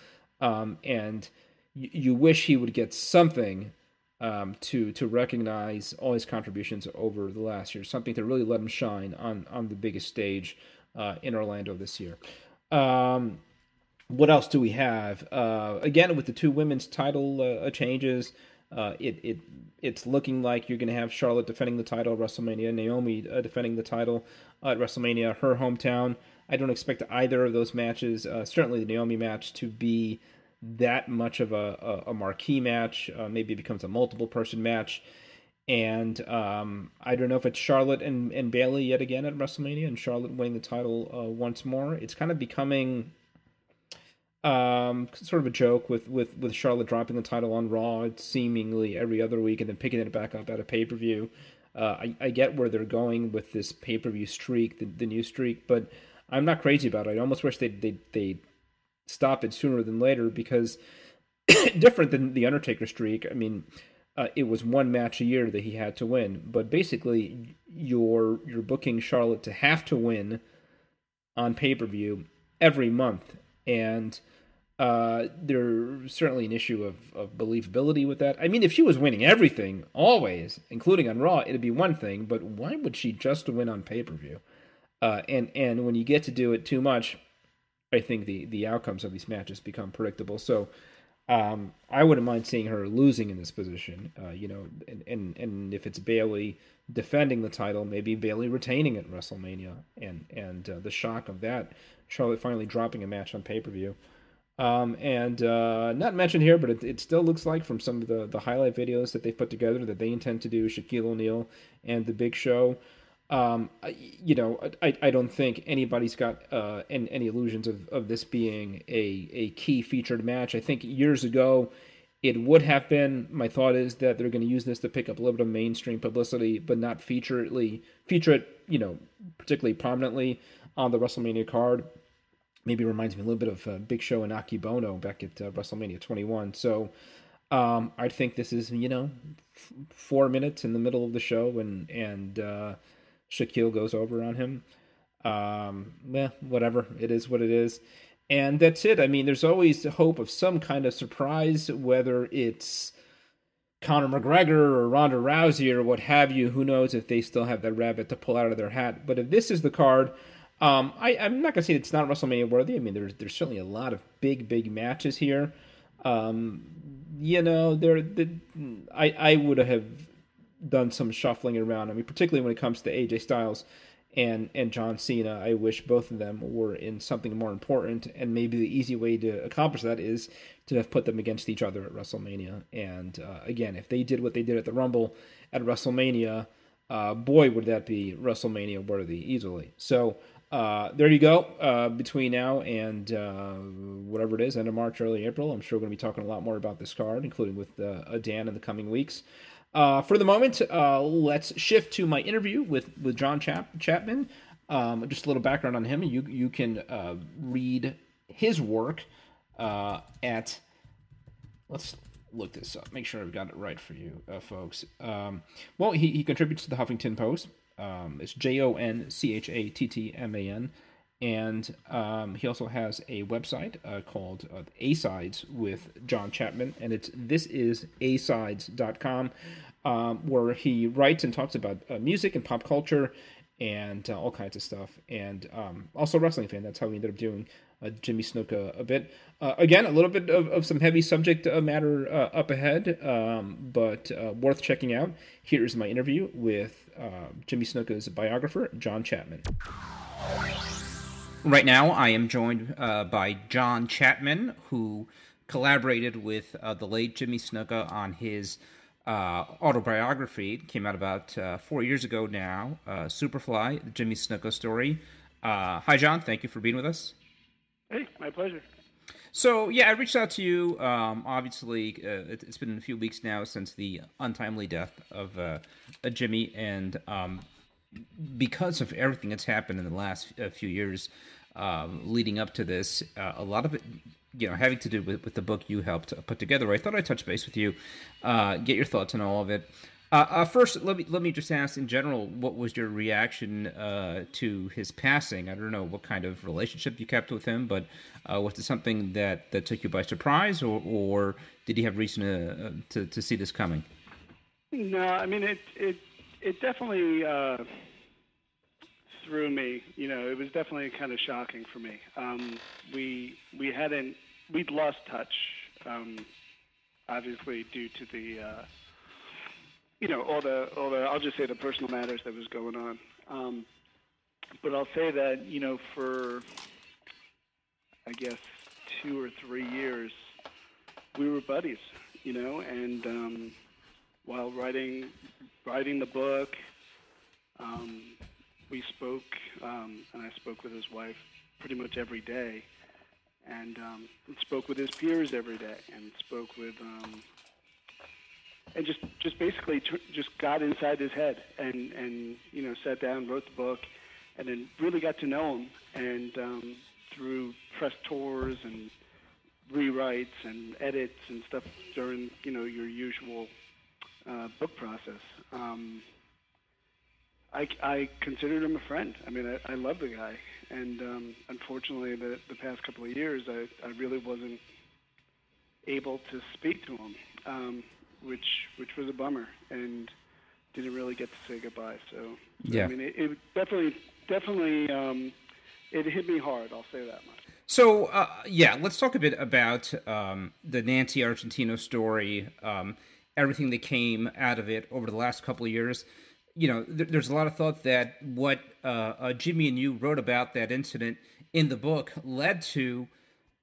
um, and you wish he would get something um, to to recognize all his contributions over the last year, something to really let him shine on on the biggest stage uh, in Orlando this year. Um, what else do we have? Uh, again, with the two women's title uh, changes, uh, it it it's looking like you're going to have Charlotte defending the title at WrestleMania, Naomi uh, defending the title at WrestleMania, her hometown. I don't expect either of those matches, uh, certainly the Naomi match, to be that much of a, a, a marquee match. Uh, maybe it becomes a multiple person match. And um, I don't know if it's Charlotte and, and Bayley yet again at WrestleMania and Charlotte winning the title once more. It's kind of becoming um, sort of a joke with, with, with Charlotte dropping the title on Raw seemingly every other week and then picking it back up at a pay per view. Uh, I, I get where they're going with this pay per view streak, the, the new streak, but I'm not crazy about it. I almost wish they they they stop it sooner than later because different than the Undertaker streak. I mean, uh, it was one match a year that he had to win, but basically you're you're booking Charlotte to have to win on pay per view every month, and uh, there's certainly an issue of, of believability with that. I mean, if she was winning everything always, including on Raw, it'd be one thing. But why would she just win on pay per view? Uh, and and when you get to do it too much, I think the the outcomes of these matches become predictable. So um, I wouldn't mind seeing her losing in this position. Uh, you know, and, and and if it's Bayley defending the title, maybe Bayley retaining it in WrestleMania, and and uh, the shock of that, Charlotte finally dropping a match on pay per view. Um, and uh, not mentioned here, but it, it, still looks like from some of the, the highlight videos that they've put together that they intend to do Shaquille O'Neal and the Big Show. Um, you know, I, I don't think anybody's got uh, any, any illusions of, of this being a, a key featured match. I think years ago it would have been. My thought is that they're going to use this to pick up a little bit of mainstream publicity, but not feature it, feature it, you know, particularly prominently on the WrestleMania card maybe reminds me a little bit of uh, Big Show and Akebono back at uh, WrestleMania 21. So um, I think this is you know f- four minutes in the middle of the show, and and uh, Shaquille goes over on him. Um, yeah, whatever it is, what it is, and that's it. I mean, there's always the hope of some kind of surprise, whether it's Conor McGregor or Ronda Rousey or what have you. Who knows if they still have that rabbit to pull out of their hat? But if this is the card um, I, I'm not gonna say it's not WrestleMania worthy. I mean, there's there's certainly a lot of big big matches here. Um, you know, there the, I I would have done some shuffling around. I mean, particularly when it comes to AJ Styles and and John Cena. I wish both of them were in something more important, and maybe the easy way to accomplish that is to have put them against each other at WrestleMania. And uh, again, if they did what they did at the Rumble at WrestleMania, uh, boy, would that be WrestleMania worthy easily. So uh, there you go. Uh, between now and uh, whatever it is, end of March, early April, I'm sure we're going to be talking a lot more about this card, including with uh, Dan in the coming weeks. Uh, for the moment, uh, let's shift to my interview with with Jon Chap- Chattman. Um, just a little background on him. You you can read his work at. Let's look this up. Make sure I've got it right for you, folks. Um, well, he, he contributes to the Huffington Post. Um, it's J O N C H A T T M A N. And um, he also has a website uh, called uh, A Sides with Jon Chattman, and it's this is asides.com, um, where he writes and talks about uh, music and pop culture and uh, all kinds of stuff. And um, also wrestling fan. That's how we ended up doing uh, Jimmy Snuka a bit. Uh, again, a little bit of, of some heavy subject uh, matter uh, up ahead, um, but uh, worth checking out. Here is my interview with Jimmy Snuka's biographer, Jon Chattman. Right now, I am joined by Jon Chattman, who collaborated with uh, the late Jimmy Snuka on his uh, autobiography. It came out about uh, four years ago now. Uh, Superfly, the Jimmy Snuka story. Uh, hi, Jon. Thank you for being with us. Hey, my pleasure. So yeah, I reached out to you. Um, obviously, uh, it, has been a few weeks now since the untimely death of uh, Jimmy, and um, because of everything that's happened in the last few years um, leading up to this, uh, a lot of it, you know, having to do with, with, the book you helped put together. I thought I'd touch base with you, uh, get your thoughts on all of it. Uh, uh, first, let me let me just ask in general, what was your reaction uh, to his passing? I don't know what kind of relationship you kept with him, but uh, was it something that, that took you by surprise, or, or did you have reason to, to, to see this coming? No, I mean it it it definitely uh, threw me. You know, it was definitely kind of shocking for me. Um, we we hadn't we'd lost touch, um, obviously due to the you know all the all the I'll just say the personal matters that was going on. Um, but I'll say that you know for I guess two or three years we were buddies, you know, and um, while writing writing the book, um, we spoke, um, and I spoke with his wife pretty much every day, and, um, spoke with his peers every day, and spoke with um, and just just basically t- just got inside his head and and you know sat down wrote the book and then really got to know him and um, through press tours and rewrites and edits and stuff during you know your usual uh, book process. Um, I, I considered him a friend. I mean, I, I love the guy, and um, unfortunately, the the past couple of years, I, I really wasn't able to speak to him. Um, which which was a bummer, and didn't really get to say goodbye. So, so yeah, I mean, it, it definitely definitely um, it hit me hard. I'll say that much. So uh, yeah, let's talk a bit about um, the Nancy Argentino story. Um, everything that came out of it over the last couple of years. You know, th- there's a lot of thought that what uh, uh, Jimmy and you wrote about that incident in the book led to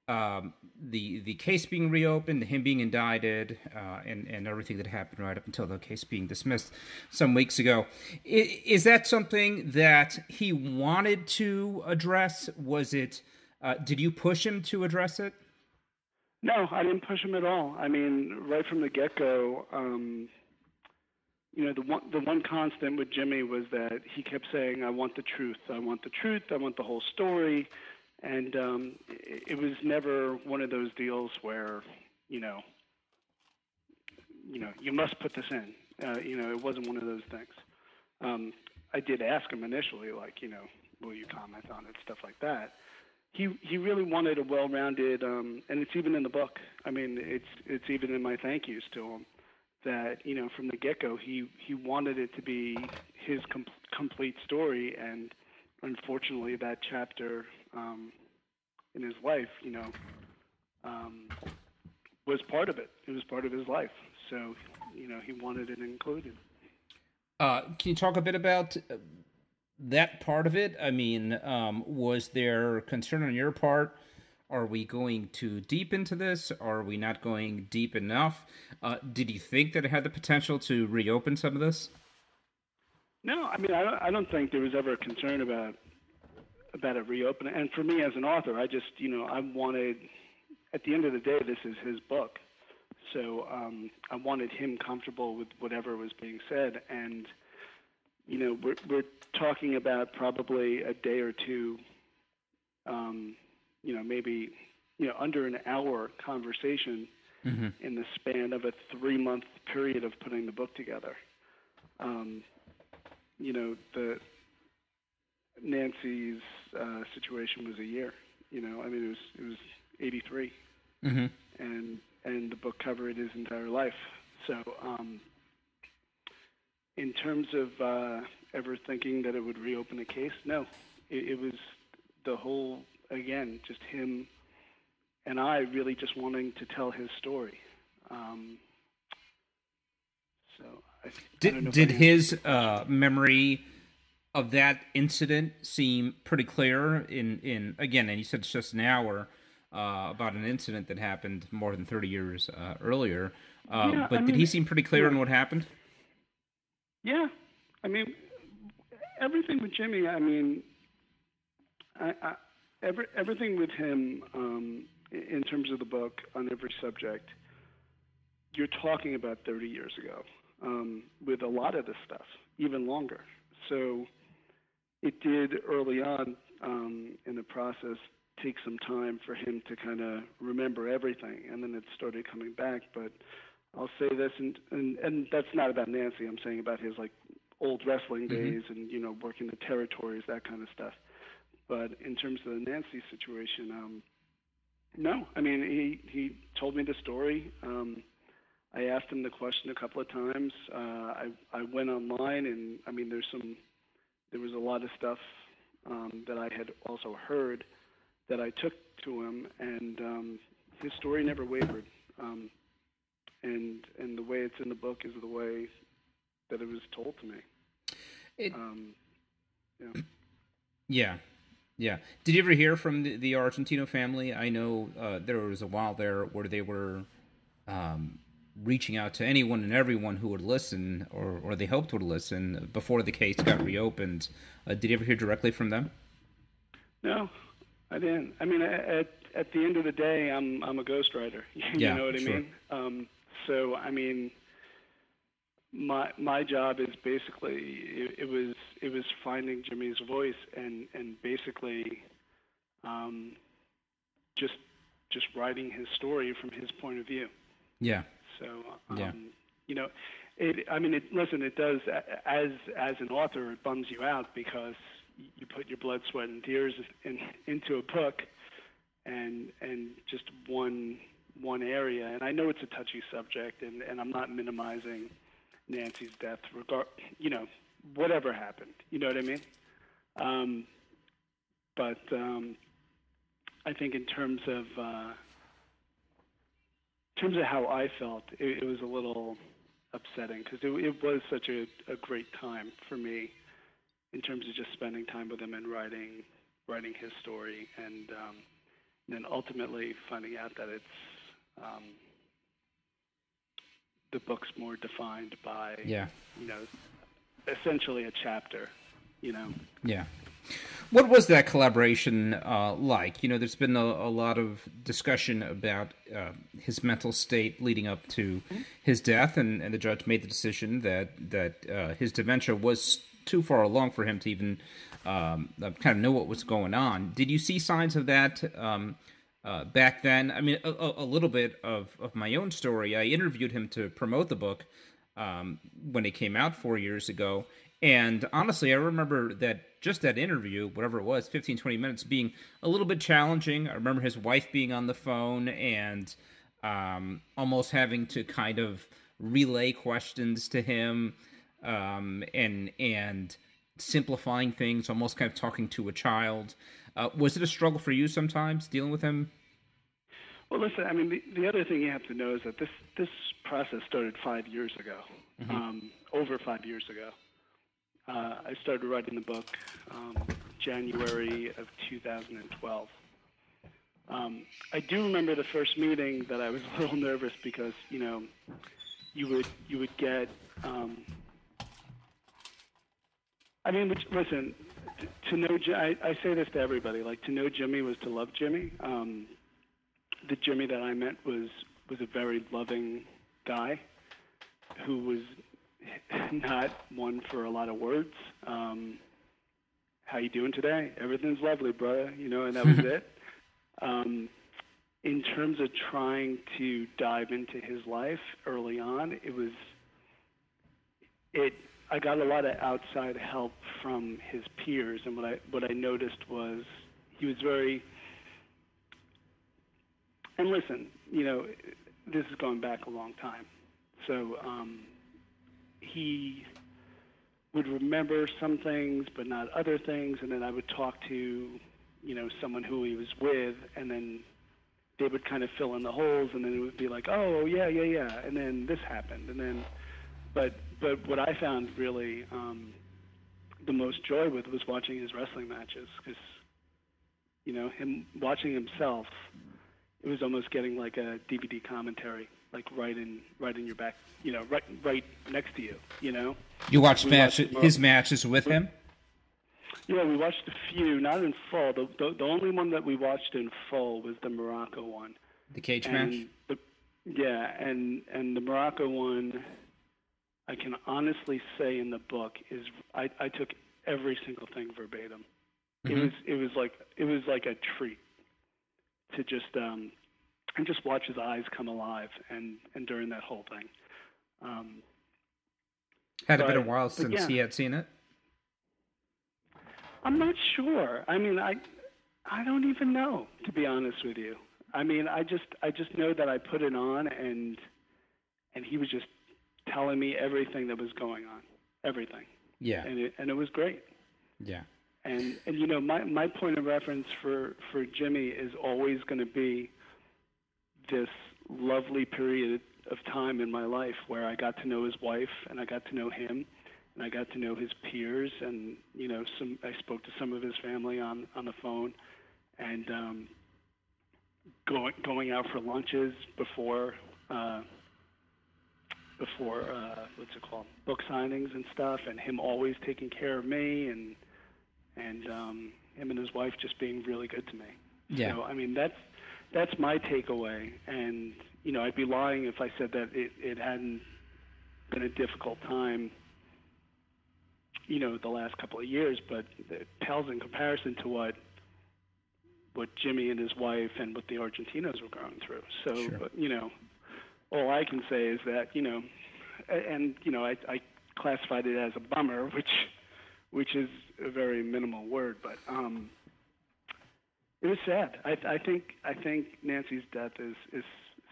um, the the case being reopened, him being indicted, uh, and and everything that happened right up until the case being dismissed some weeks ago. Is, is that something that he wanted to address? Was it? Uh, did you push him to address it? No, I didn't push him at all. I mean, right from the get go, um, you know, the one the one constant with Jimmy was that he kept saying, "I want the truth. I want the truth. I want the whole story." and um, it, it was never one of those deals where you know you know you must put this in. Uh, you know, it wasn't one of those things. Um, I did ask him initially, like, you know, will you comment on it, stuff like that. He he really wanted a well-rounded, um, and it's even in the book. I mean, it's it's even in my thank yous to him that you know from the get-go he he wanted it to be his com- complete story, and unfortunately that chapter um, in his life, you know, um, was part of it. It was part of his life. So, you know, he wanted it included. Uh, can you talk a bit about that part of it? I mean, um, was there concern on your part? Are we going too deep into this? Are we not going deep enough? Uh, did you think that it had the potential to reopen some of this? No, I mean, I don't, I don't think there was ever a concern about about it reopening. And for me as an author, I just, you know, I wanted, at the end of the day, this is his book. So um, I wanted him comfortable with whatever was being said. And, you know, we're, we're talking about probably a day or two, um, you know, maybe, you know, under an hour conversation mm-hmm. in the span of a three month period of putting the book together. Um, you know, the Nancy's uh, situation was a year. You know, I mean, it was it was '83, mm-hmm. and and the book covered his entire life. So, um, in terms of uh, ever thinking that it would reopen a case, no, it, it was the whole again, just him and I really just wanting to tell his story. Um, so, I, did I did his uh, memory of that incident seem pretty clear in in again and you said it's just an hour uh, about an incident that happened more than 30 years uh, earlier. Uh, Yeah, but I did he seem pretty clear yeah. on what happened? Yeah, I mean, everything with Jimmy. I mean, I, I, every, everything with him um, in terms of the book on every subject. You're talking about 30 years ago um, with a lot of this stuff, even longer. So it did early on um, in the process take some time for him to kind of remember everything, and then it started coming back. But I'll say this, and, and and that's not about Nancy. I'm saying about his like old wrestling days and you know working the territories, that kind of stuff. But in terms of the Nancy situation, um, no. I mean, he he told me the story. Um, I asked him the question a couple of times. Uh, I I went online, and I mean, there's some there was a lot of stuff um, that I had also heard that I took to him, and um, his story never wavered. Um, and and the way it's in the book is the way that it was told to me. It- um, yeah. Yeah, yeah. Did you ever hear from the, the Argentino family? I know uh, there was a while there where they were um, reaching out to anyone and everyone who would listen, or, or they hoped would listen before the case got reopened. Uh, did you ever hear directly from them? No, I didn't. I mean, at at the end of the day, I'm I'm a ghostwriter. you Yeah, know what I sure. mean? Um, so I mean, my my job is basically it, it was it was finding Jimmy's voice and and basically um, just just writing his story from his point of view. Yeah, So, um, Yeah. you know, it. I mean, it, listen, it does as as an author, it bums you out because you put your blood, sweat, and tears in, into a book, and and just one one area. And I know it's a touchy subject, and and I'm not minimizing Nancy's death, regard, you know, whatever happened. You know what I mean? Um, but um, I think in terms of uh, in terms of how I felt, it, it was a little upsetting because it, it was such a, a great time for me in terms of just spending time with him and writing writing his story, and, um, and then ultimately finding out that it's um, the book's more defined by yeah, you know essentially a chapter, you know. yeah. What was that collaboration uh, like? You know, there's been a, a lot of discussion about uh, his mental state leading up to his death, and, and the judge made the decision that that uh, his dementia was too far along for him to even um, uh, kind of know what was going on. Did you see signs of that um, uh, back then? I mean, a, a, little bit of, of my own story. I interviewed him to promote the book um, when it came out four years ago. And honestly, I remember that just that interview, whatever it was, 15, 20 minutes, being a little bit challenging. I remember his wife being on the phone and um, almost having to kind of relay questions to him um, and and simplifying things, almost kind of talking to a child. Uh, was it a struggle for you sometimes dealing with him? Well, listen. I mean, the, the other thing you have to know is that this this process started five years ago, um, over five years ago. Uh, I started writing the book um, January of 2012. Um, I do remember the first meeting that I was a little nervous because you know you would you would get. Um, I mean, which, listen, to know I, I say this to everybody. Like to know Jimmy was to love Jimmy. Um, the Jimmy that I met was was a very loving guy who was not one for a lot of words. Um, how you doing today? Everything's lovely, brother. You know, and that was it. Um, in terms of trying to dive into his life early on, it was it. I got a lot of outside help from his peers, and what I what I noticed was he was very and listen, you know, this is going back a long time. So um, he would remember some things, but not other things. And then I would talk to, you know, someone who he was with, and then they would kind of fill in the holes, and then it would be like, oh yeah, yeah, yeah, and then this happened, and then, but but what I found really um, the most joy with was watching his wrestling matches because, you know, him watching himself it was almost getting like a DVD commentary, like right in right in your back, you know, right right next to you, you know. You watched We match, watched- his matches with him. Yeah, we watched a few, not in full. The, the the only one that we watched in full was the Muraco one. The cage and match. The, yeah, and and the Muraco one, I can honestly say in the book is I, I took every single thing verbatim. It Mhm. was it was like it was like a treat to just um and just watch his eyes come alive and and during that whole thing. Um, Had it been a while since yeah. he had seen it. I'm not sure. I mean, I I don't even know to be honest with you. I mean, I just I just know that I put it on and and he was just telling me everything that was going on, everything, Yeah, and it and it was great. yeah, And and you know, my my point of reference for for Jimmy is always going to be this lovely period of time in my life where I got to know his wife and I got to know him and I got to know his peers and you know some I spoke to some of his family on on the phone and um going going out for lunches before uh before uh what's it called book signings and stuff and him always taking care of me and and um him and his wife just being really good to me yeah. so I mean that's that's my takeaway and you know I'd be lying if I said that it, it hadn't been a difficult time you know the last couple of years but it pales in comparison to what what Jimmy and his wife and what the Argentinos were going through so Sure. but, you know all I can say is that you know and you know I, I classified it as a bummer which which is a very minimal word but um it was sad. I, I think I think Nancy's death is is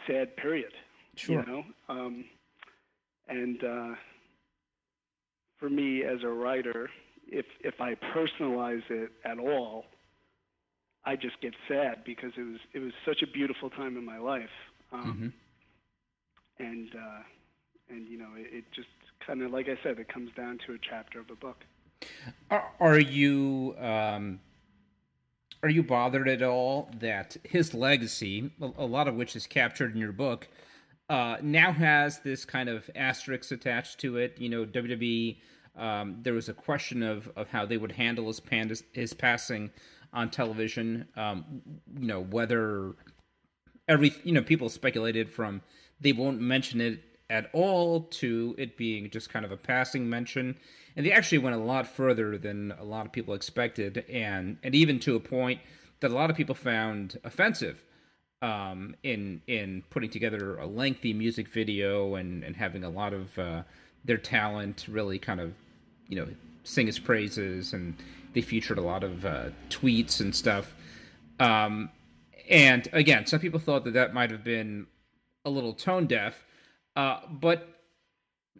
sad. Period. Sure. You know, um, and uh, for me as a writer, if if I personalize it at all, I just get sad because it was it was such a beautiful time in my life, um, and uh, and you know it, it just kind of like I said, it comes down to a chapter of a book. Are, are you um, are you bothered at all that his legacy, a, lot of which is captured in your book, uh, now has this kind of asterisk attached to it? You know, WWE. Um, there was a question of, of how they would handle his, pan- his passing on television. Um, you know, whether every you know people speculated from they won't mention it at all to it being just kind of a passing mention. And they actually went a lot further than a lot of people expected and and even to a point that a lot of people found offensive um, in in putting together a lengthy music video and and having a lot of uh, their talent really kind of you know sing his praises and they featured a lot of uh, tweets and stuff. Um, and again, some people thought that that might have been a little tone deaf. Uh, but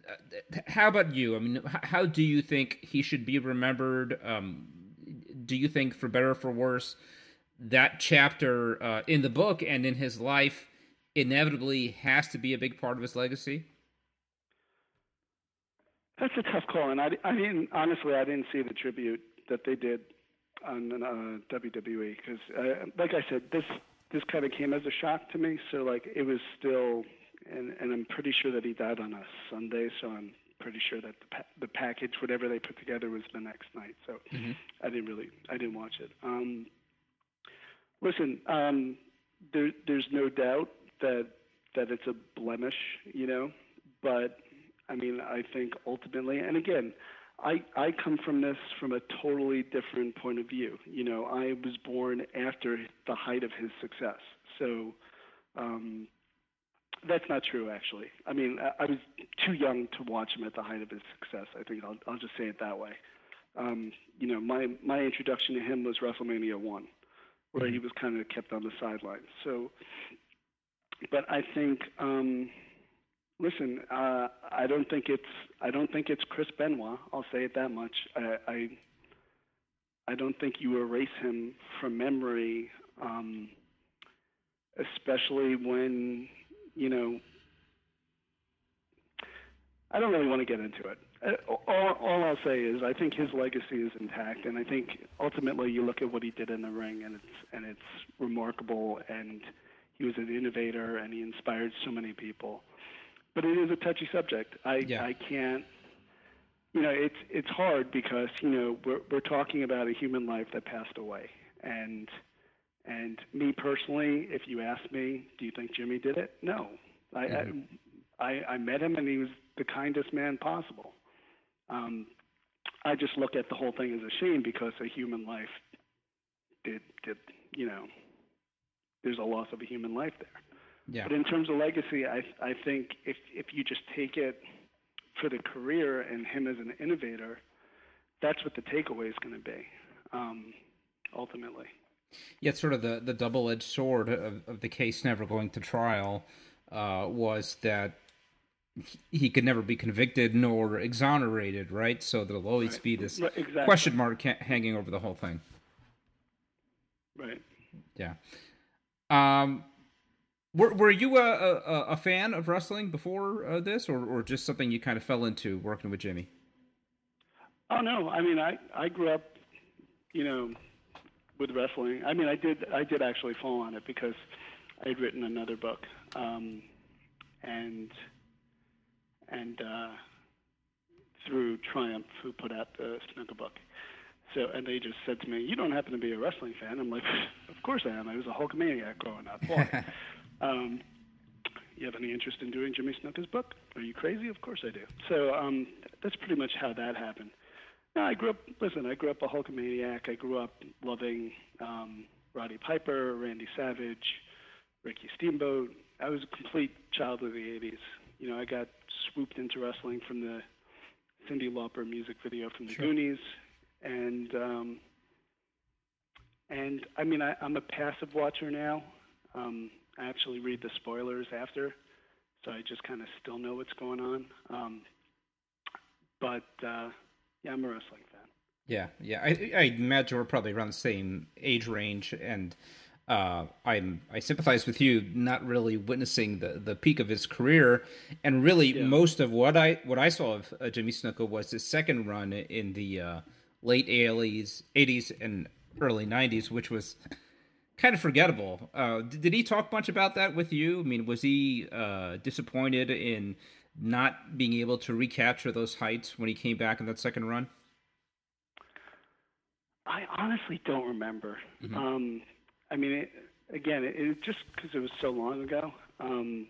uh, how about you? I mean, how do you think he should be remembered? Um, do you think, for better or for worse, that chapter uh, in the book and in his life inevitably has to be a big part of his legacy? That's a tough call, and I, I didn't honestly. I didn't see the tribute that they did on uh, WWE because, uh, like I said, this this kind of came as a shock to me. So like it was still, and and I'm pretty sure that he died on a Sunday, so I'm pretty sure that the pa- the package, whatever they put together, was the next night. So I didn't really, I didn't watch it. Um, listen, um, there, there's no doubt that that it's a blemish, you know, but I mean, I think ultimately, and again, I I come from this from a totally different point of view. You know, I was born after the height of his success, so um, that's not true. Actually, I mean, I, I was too young to watch him at the height of his success. I think I'll I'll just say it that way. Um, you know, my my introduction to him was WrestleMania one, where he was kind of kept on the sidelines. So, but I think. Um, Listen, uh, I don't think it's I don't think it's Chris Benoit. I'll say it that much. I I, I don't think you erase him from memory, um, especially when you know. I don't really want to get into it. Uh, All, all I'll say is I think his legacy is intact, and I think ultimately you look at what he did in the ring, and it's and it's remarkable, and he was an innovator and he inspired so many people. But it is a touchy subject. I Yeah. I can't. You know, it's it's hard because you know we're we're talking about a human life that passed away, and and me personally, if you ask me, do you think Jimmy did it? No, I I, I met him and he was the kindest man possible. Um, I just look at the whole thing as a shame because a human life did did you know there's a loss of a human life there. Yeah. But in terms of legacy, I I think if if you just take it for the career and him as an innovator, that's what the takeaway is going to be, um, ultimately. Yeah, it's sort of the, the double edged sword of, of the case never going to trial uh, was that he- he could never be convicted nor exonerated, right? So there'll always Right. be this Right, exactly. question mark ha- hanging over the whole thing. Right. Yeah. Um, were were you a, a, a fan of wrestling before uh, this, or, or just something you kind of fell into working with Jimmy? Oh no, I mean I I grew up, you know, with wrestling. I mean I did I did actually fall on it because I had written another book, um, and and uh, through Triumph, who put out the Snuka book. So and they just said to me, "You don't happen to be a wrestling fan?" I'm like, "Of course I am. I was a Hulkamaniac growing up. Why?" um, you have any interest in doing Jimmy Snuka's book? Are you crazy? Of course I do. So um, that's pretty much how that happened. No, I grew up. Listen, I grew up a Hulkamaniac. I grew up loving um, Roddy Piper, Randy Savage, Ricky Steamboat. I was a complete child of the '80s. You know, I got swooped into wrestling from the Cyndi Lauper music video from the Sure. Goonies, and um, and I mean, I, I'm a passive watcher now. Um, I actually read the spoilers after, so I just kind of still know what's going on. Um, but uh, yeah, I'm a wrestling fan. Yeah, yeah. I, I imagine we're probably around the same age range, and uh, I'm I sympathize with you not really witnessing the, the peak of his career, and really Yeah. most of what I what I saw of uh, Jimmy Snuka was his second run in the uh, late '80s, '80s and early '90s, which was kind of forgettable. Uh, did, did he talk much about that with you? I mean, was he uh, disappointed in not being able to recapture those heights when he came back in that second run? I honestly don't remember. Mhm. Um, I mean, it, again, it, it just because it was so long ago. Um,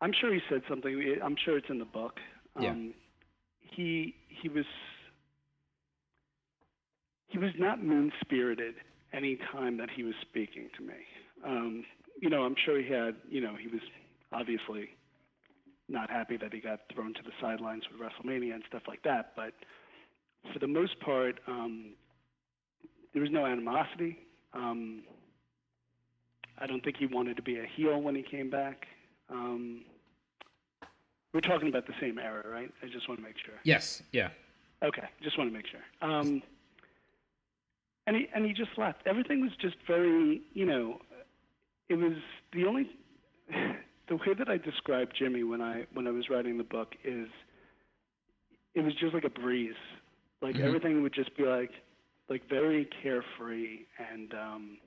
I'm sure he said something. I'm sure it's in the book. Yeah. Um, he he was he was not mean spirited any time that he was speaking to me. Um, you know, I'm sure he had. You know, he was obviously not happy that he got thrown to the sidelines with WrestleMania and stuff like that. But for the most part, um, there was no animosity. Um, I don't think he wanted to be a heel when he came back. Um, we're talking about the same era, right? I just want to make sure. Yes. Yeah. Okay, just want to make sure. Um, and he and he just left. Everything was just very, you know, it was the only the way that I described Jimmy when I when I was writing the book is it was just like a breeze. Like Mhm. everything would just be like like very carefree and um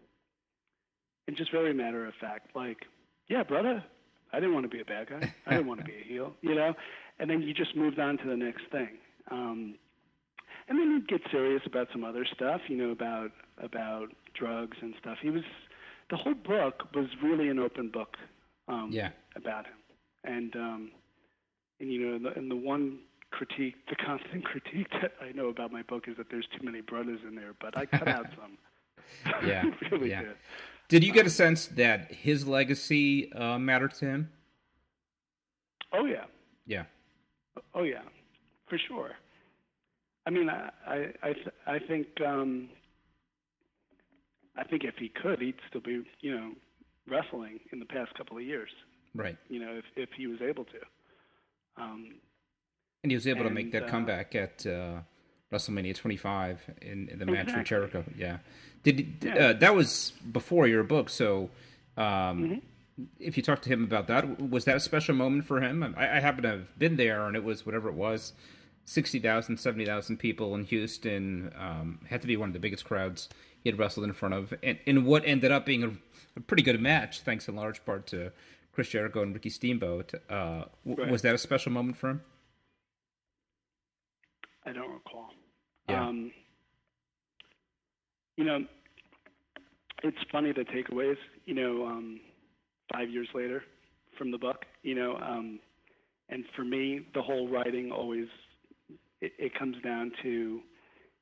and just very matter of fact. Like, yeah, brother, I didn't want to be a bad guy. I didn't want to be a heel, you know? And then you just moved on to the next thing. Um and then he'd get serious about some other stuff, you know, about about drugs and stuff. He was the whole book was really an open book um, Yeah. about him, and um, and you know, the, and the one critique, the constant critique that I know about my book is that there's too many brothers in there, but I cut out some. Yeah, really yeah. did. Did you get a sense that his legacy uh, mattered to him? Oh yeah, Yeah. oh yeah, for sure. I mean, I I I, th- I think um, I think if he could, he'd still be, you know, wrestling in the past couple of years. Right. You know, if if he was able to. Um, And he was able to make that uh, comeback at uh, WrestleMania 25 in, in the match with Jericho. Yeah. Did Yeah. Uh, that was before your book? So, um, Mm-hmm. if you talked to him about that, was that a special moment for him? I, I happen to have been there, and it was whatever it was. 60,000, 70,000 people in Houston. Um, had to be one of the biggest crowds he had wrestled in front of, and in what ended up being a, a, pretty good match, thanks in large part to Chris Jericho and Ricky Steamboat. Uh, w- Was that a special moment for him? I don't recall. Yeah. Um, you know, it's funny the takeaways. You know, um, five years later from the book. You know, um, and for me, the whole writing always it, it comes down to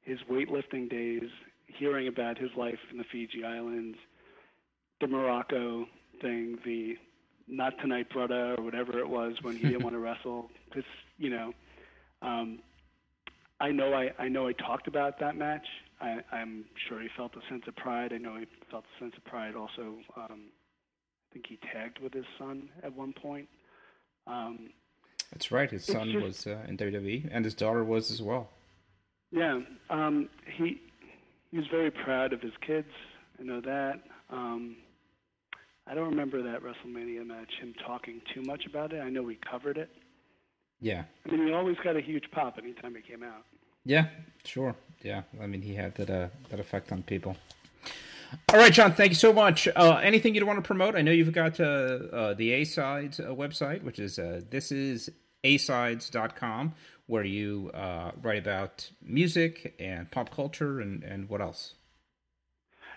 his weightlifting days, hearing about his life in the Fiji Islands, the Muraco thing, the not tonight, brother, or whatever it was when he didn't want to wrestle. Because you know, um, I know I, I know I talked about that match. I, I'm sure he felt a sense of pride. I know he felt a sense of pride also. Um, I think he tagged with his son at one point. Um, That's right. His son just, was uh, in WWE, and his daughter was as well. Yeah, um, he he was very proud of his kids. I know that. Um, I don't remember that WrestleMania match, him talking too much about it. I know we covered it. Yeah. I mean, he always got a huge pop anytime he came out. Yeah, sure. Yeah, I mean, he had that uh, that effect on people. All right, Jon. Thank you so much. Uh, anything you'd want to promote? I know you've got uh, uh, the A Sides uh, website, which is uh, this is where you uh, write about music and pop culture and, and what else?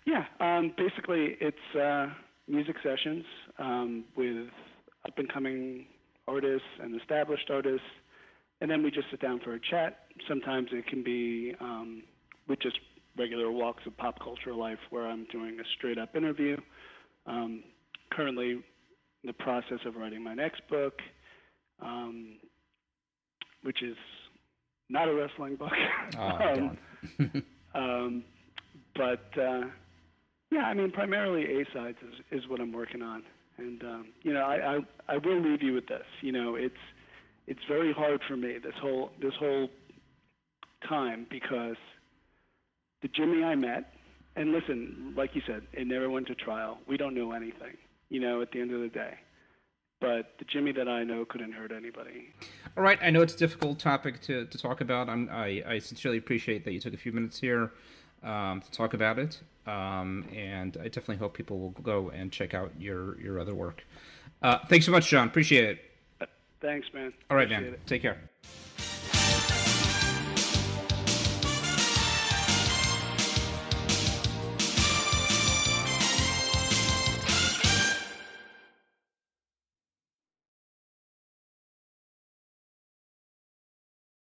Yeah, um, basically it's music sessions um, with up and coming artists and established artists, and then we just sit down for a chat. Sometimes it can be um, with just regular walks of pop culture life where I'm doing a straight up interview. Um, currently, in the process of writing my next book, um, which is not a wrestling book. Oh, um, but uh, yeah, I mean, primarily A sides is, is what I'm working on, and um, you know, I, I I will leave you with this. You know, it's it's very hard for me this whole this whole time because the Jimmy I met, and listen, like you said, it never went to trial. We don't know anything, you know, at the end of the day. But the Jimmy that I know couldn't hurt anybody. All right, I know it's a difficult topic to, to talk about. I'm, I, I sincerely appreciate that you took a few minutes here um, to talk about it. Um, and I definitely hope people will go and check out your your other work. Uh, thanks so much, Jon. Appreciate it. Thanks, man. All right, Appreciate man. It. Take care.